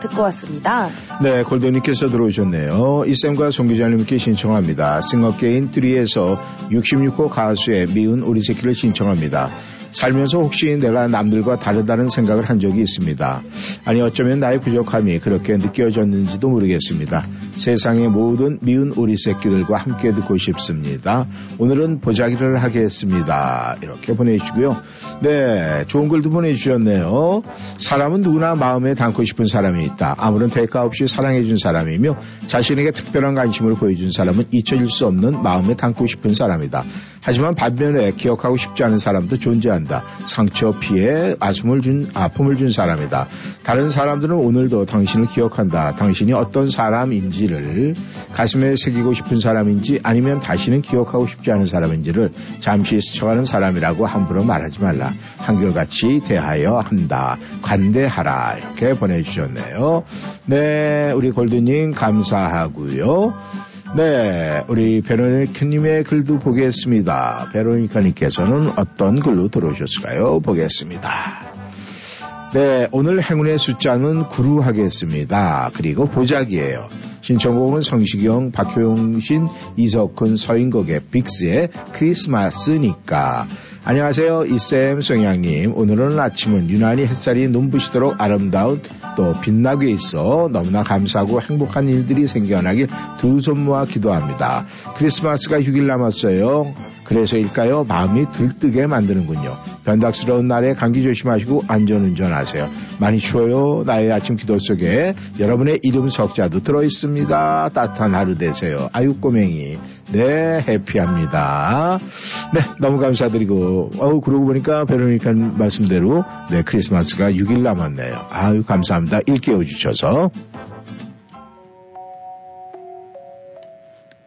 듣고 왔습니다. 네, 골든님께서 들어오셨네요. 이쌤과 송 기자님께 신청합니다. 싱어게인 3에서 66호 가수의 미운 우리 새끼를 신청합니다. 살면서 혹시 내가 남들과 다르다는 생각을 한 적이 있습니다. 아니 어쩌면 나의 부족함이 그렇게 느껴졌는지도 모르겠습니다. 세상의 모든 미운 우리 새끼들과 함께 듣고 싶습니다. 오늘은 보자기를 하겠습니다. 이렇게 보내주시고요. 네, 좋은 글도 보내주셨네요. 사람은 누구나 마음에 담고 싶은 사람이 있다. 아무런 대가 없이 사랑해준 사람이며 자신에게 특별한 관심을 보여준 사람은 잊혀질 수 없는 마음에 담고 싶은 사람이다. 하지만 반면에 기억하고 싶지 않은 사람도 존재한다. 상처, 피해, 아픔을 준, 아픔을 준 사람이다. 다른 사람들은 오늘도 당신을 기억한다. 당신이 어떤 사람인지를 가슴에 새기고 싶은 사람인지 아니면 다시는 기억하고 싶지 않은 사람인지를 잠시 스쳐가는 사람이라고 함부로 말하지 말라. 한결같이 대하여 한다. 관대하라. 이렇게 보내주셨네요. 네, 우리 골드님 감사하고요. 네, 우리 베로니카님의 글도 보겠습니다. 베로니카님께서는 어떤 글로 들어오셨을까요? 보겠습니다. 네, 오늘 행운의 숫자는 9로 하겠습니다. 그리고 보자기예요. 신청곡은 성시경, 박효영 신, 이석훈, 서인국의 빅스의 크리스마스니까. 안녕하세요. 이쌤 송양님. 오늘은 아침은 유난히 햇살이 눈부시도록 아름다운 또 빛나게 있어 너무나 감사하고 행복한 일들이 생겨나길 두 손 모아 기도합니다. 크리스마스가 6일 남았어요. 그래서일까요? 마음이 들뜨게 만드는군요. 변덕스러운 날에 감기 조심하시고 안전운전하세요. 많이 추워요. 나의 아침 기도 속에 여러분의 이름 석자도 들어있습니다. 따뜻한 하루 되세요. 아유 꼬맹이. 네, 해피합니다. 네, 너무 감사드리고, 어우, 그러고 보니까 베로니카 말씀대로, 네, 크리스마스가 6일 남았네요. 아유, 감사합니다. 일깨워 주셔서.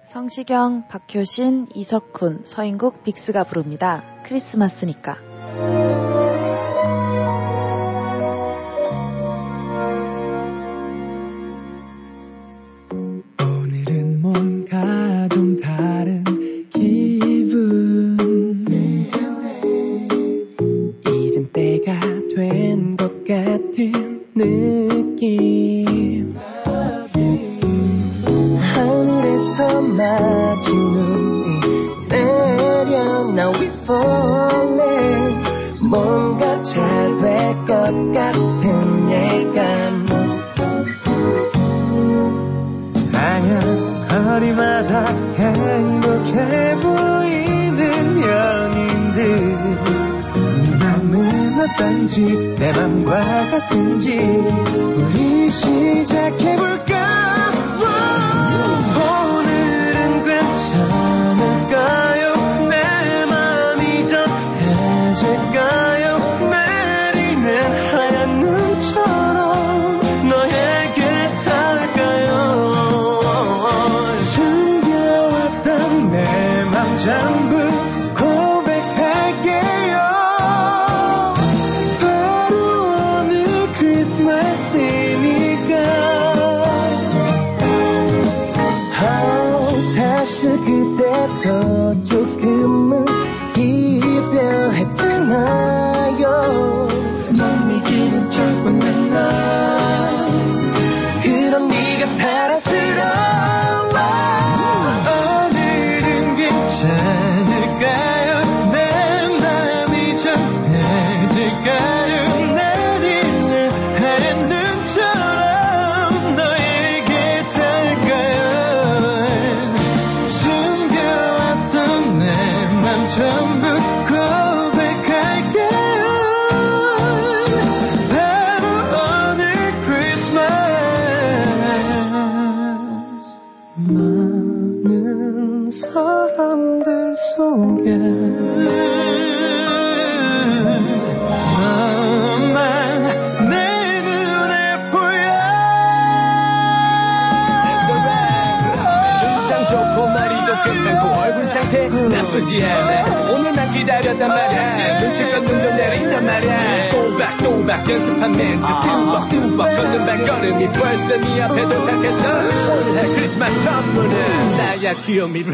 성시경, 박효신, 이석훈, 서인국, 빅스가 부릅니다. 크리스마스니까.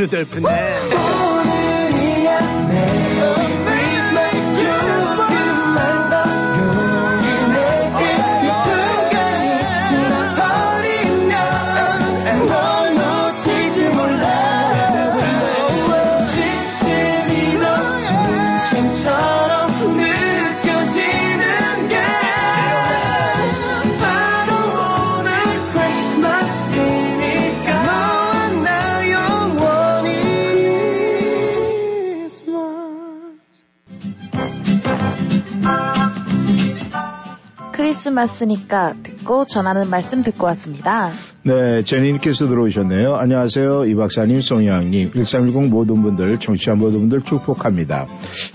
귀 크리스마스니까 듣고 전하는 말씀 듣고 왔습니다. 네, 제니님께서 들어오셨네요. 안녕하세요. 이 박사님, 송양님, 1310 모든 분들, 청취자 모든 분들 축복합니다.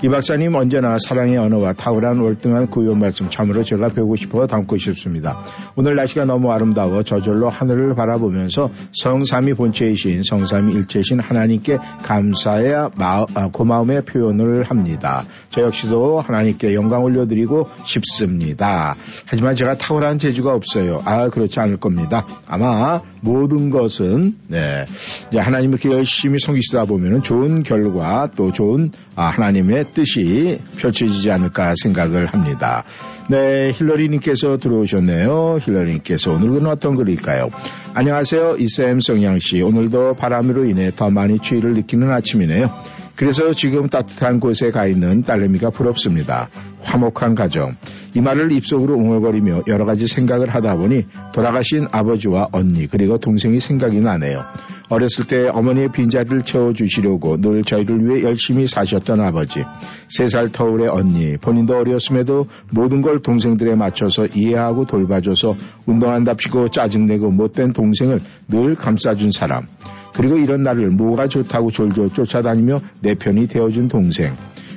이 박사님 언제나 사랑의 언어와 탁월한 월등한 구요 말씀 참으로 제가 배우고 싶어 담고 싶습니다. 오늘 날씨가 너무 아름다워 저절로 하늘을 바라보면서 성삼이 본체이신 성삼이 일체신 하나님께 감사의 마- 아, 고마움의 표현을 합니다. 저 역시도 하나님께 영광 올려드리고 싶습니다. 하지만 제가 탁월한 재주가 없어요. 아, 그렇지 않을 겁니다. 아마 모든 것은, 네, 이제 하나님 이렇게 열심히 섬기시다 보면 좋은 결과 또 좋은 아, 하나님의 뜻이 펼쳐지지 않을까 생각을 합니다. 네, 힐러리님께서 들어오셨네요. 힐러리님께서 오늘은 어떤 글일까요? 안녕하세요. 이쌤 성양씨. 오늘도 바람으로 인해 더 많이 추위를 느끼는 아침이네요. 그래서 지금 따뜻한 곳에 가 있는 딸내미가 부럽습니다. 화목한 가정. 이 말을 입속으로 웅얼거리며 여러 가지 생각을 하다 보니 돌아가신 아버지와 언니 그리고 동생이 생각이 나네요. 어렸을 때 어머니의 빈자리를 채워주시려고 늘 저희를 위해 열심히 사셨던 아버지. 세 살 터울의 언니. 본인도 어렸음에도 모든 걸 동생들에 맞춰서 이해하고 돌봐줘서 운동한답시고 짜증내고 못된 동생을 늘 감싸준 사람. 그리고 이런 나를 뭐가 좋다고 졸졸 쫓아다니며 내 편이 되어준 동생.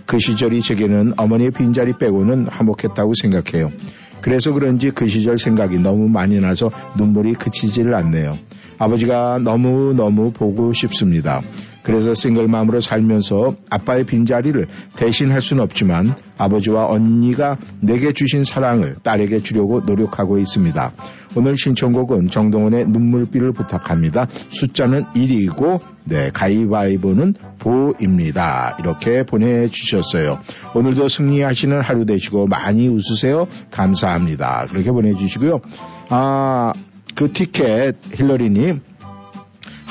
그 시절이 제게는 어머니의 빈자리 빼고는 화목했다고 생각해요. 그래서 그런지 그 시절 생각이 너무 많이 나서 눈물이 그치질 않네요. 아버지가 너무너무 보고 싶습니다. 그래서 싱글맘으로 살면서 아빠의 빈자리를 대신할 수는 없지만 아버지와 언니가 내게 주신 사랑을 딸에게 주려고 노력하고 있습니다. 오늘 신청곡은 정동원의 눈물비를 부탁합니다. 숫자는 1이고 네, 가위바위보는 보입니다. 이렇게 보내주셨어요. 오늘도 승리하시는 하루 되시고 많이 웃으세요. 감사합니다. 그렇게 보내주시고요. 아, 그 티켓 힐러리님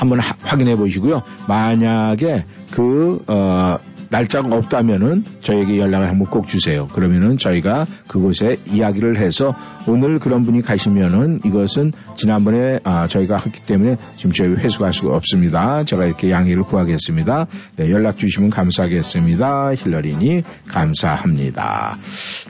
한번 하- 확인해 보시고요. 만약에 그, 어, 날짜가 없다면은 저에게 연락을 한번 꼭 주세요. 그러면은 저희가 그곳에 이야기를 해서 오늘 그런 분이 가시면은 이것은 지난번에 아, 저희가 했기 때문에 지금 저희 회수할 수가 없습니다. 제가 이렇게 양해를 구하겠습니다. 네, 연락 주시면 감사하겠습니다. 힐러리니 감사합니다.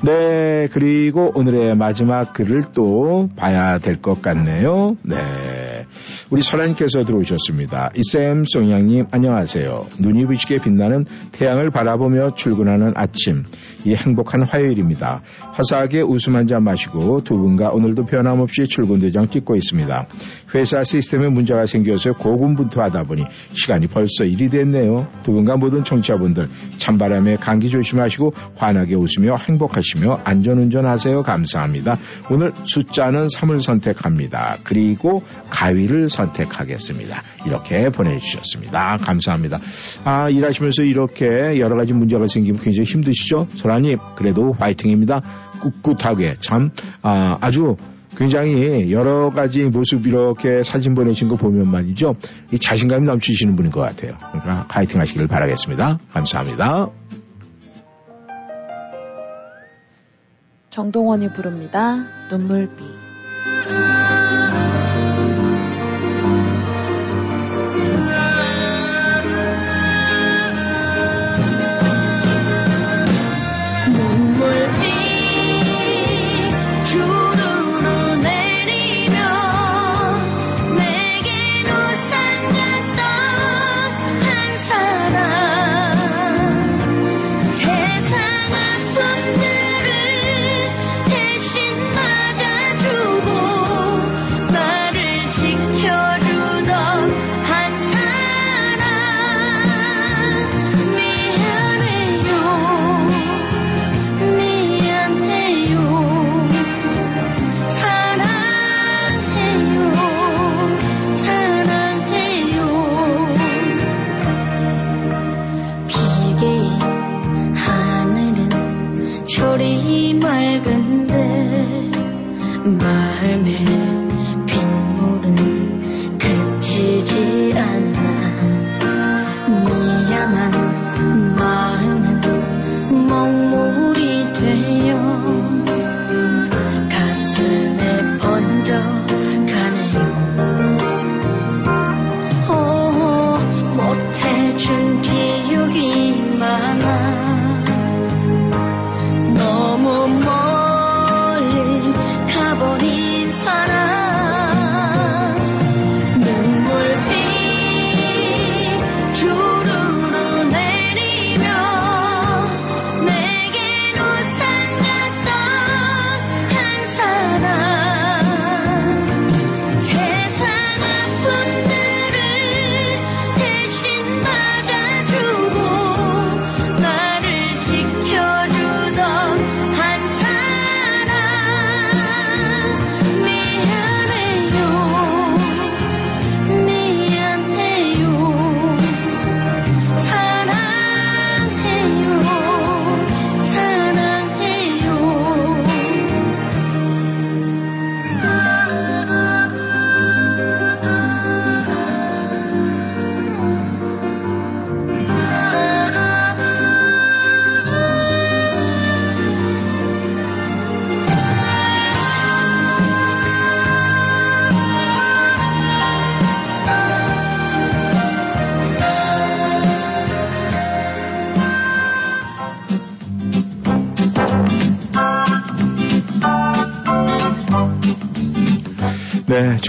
네, 그리고 오늘의 마지막 글을 또 봐야 될 것 같네요. 네. 우리 설아님께서 들어오셨습니다. 이쌤 송양님 안녕하세요. 눈이 부시게 빛나는 태양을 바라보며 출근하는 아침. 이 행복한 화요일입니다. 화사하게 웃음 한 잔 마시고 두 분과 오늘도 변함없이 출근 도장 찍고 있습니다. 회사 시스템에 문제가 생겨서 고군분투하다 보니 시간이 벌써 일이 됐네요. 두 분과 모든 청취자분들 찬바람에 감기 조심하시고 환하게 웃으며 행복하시며 안전운전하세요. 감사합니다. 오늘 숫자는 3을 선택합니다. 그리고 가위를 선택하겠습니다. 이렇게 보내주셨습니다. 감사합니다. 아, 일하시면서 이렇게 여러 가지 문제가 생기면 굉장히 힘드시죠? 소라님, 그래도 화이팅입니다. 꿋꿋하게 참, 아, 아주 굉장히 여러 가지 모습 이렇게 사진 보내신 거 보면 말이죠. 이 자신감이 넘치시는 분인 것 같아요. 그러니까 화이팅 하시길 바라겠습니다. 감사합니다. 정동원이 부릅니다. 눈물비.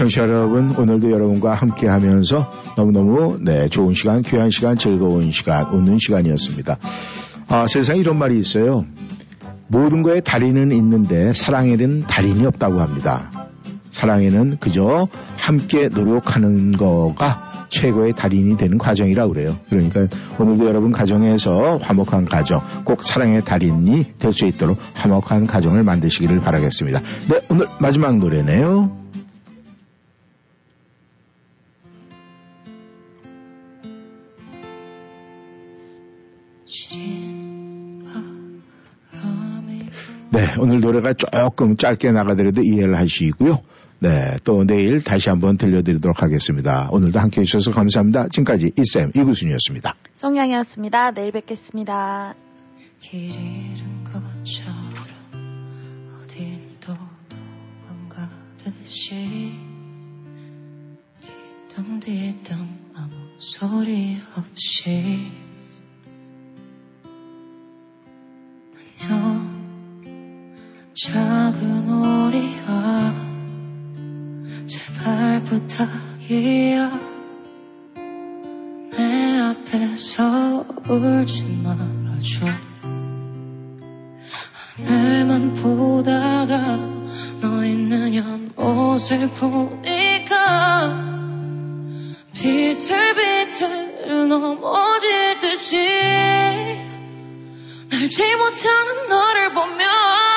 청취자 여러분, 오늘도 여러분과 함께 하면서 너무너무, 네, 좋은 시간, 귀한 시간, 즐거운 시간, 웃는 시간이었습니다. 아, 세상에 이런 말이 있어요. 모든 거에 달인은 있는데 사랑에는 달인이 없다고 합니다. 사랑에는 그저 함께 노력하는 거가 최고의 달인이 되는 과정이라고 그래요. 그러니까 오늘도 여러분 가정에서 화목한 가정, 꼭 사랑의 달인이 될 수 있도록 화목한 가정을 만드시기를 바라겠습니다. 네, 오늘 마지막 노래네요. 오늘 노래가 조금 짧게 나가더라도 이해를 하시고요. 네, 또 내일 다시 한번 들려드리도록 하겠습니다. 오늘도 함께 해주셔서 감사합니다. 지금까지 이쌤 이구순이었습니다. 송양이었습니다. 내일 뵙겠습니다. 길 잃은 것처럼 어딜 또 도망가듯이 뒤뚱 뒤뚱 아무 소리 없이 안녕 작은 오리야 제발 부탁이야. 내 앞에서 울지 말아줘. 하늘만 보다가 너 있는 연못을 보니까 비틀비틀 넘어질 듯이. 날지 못하는 너를 보며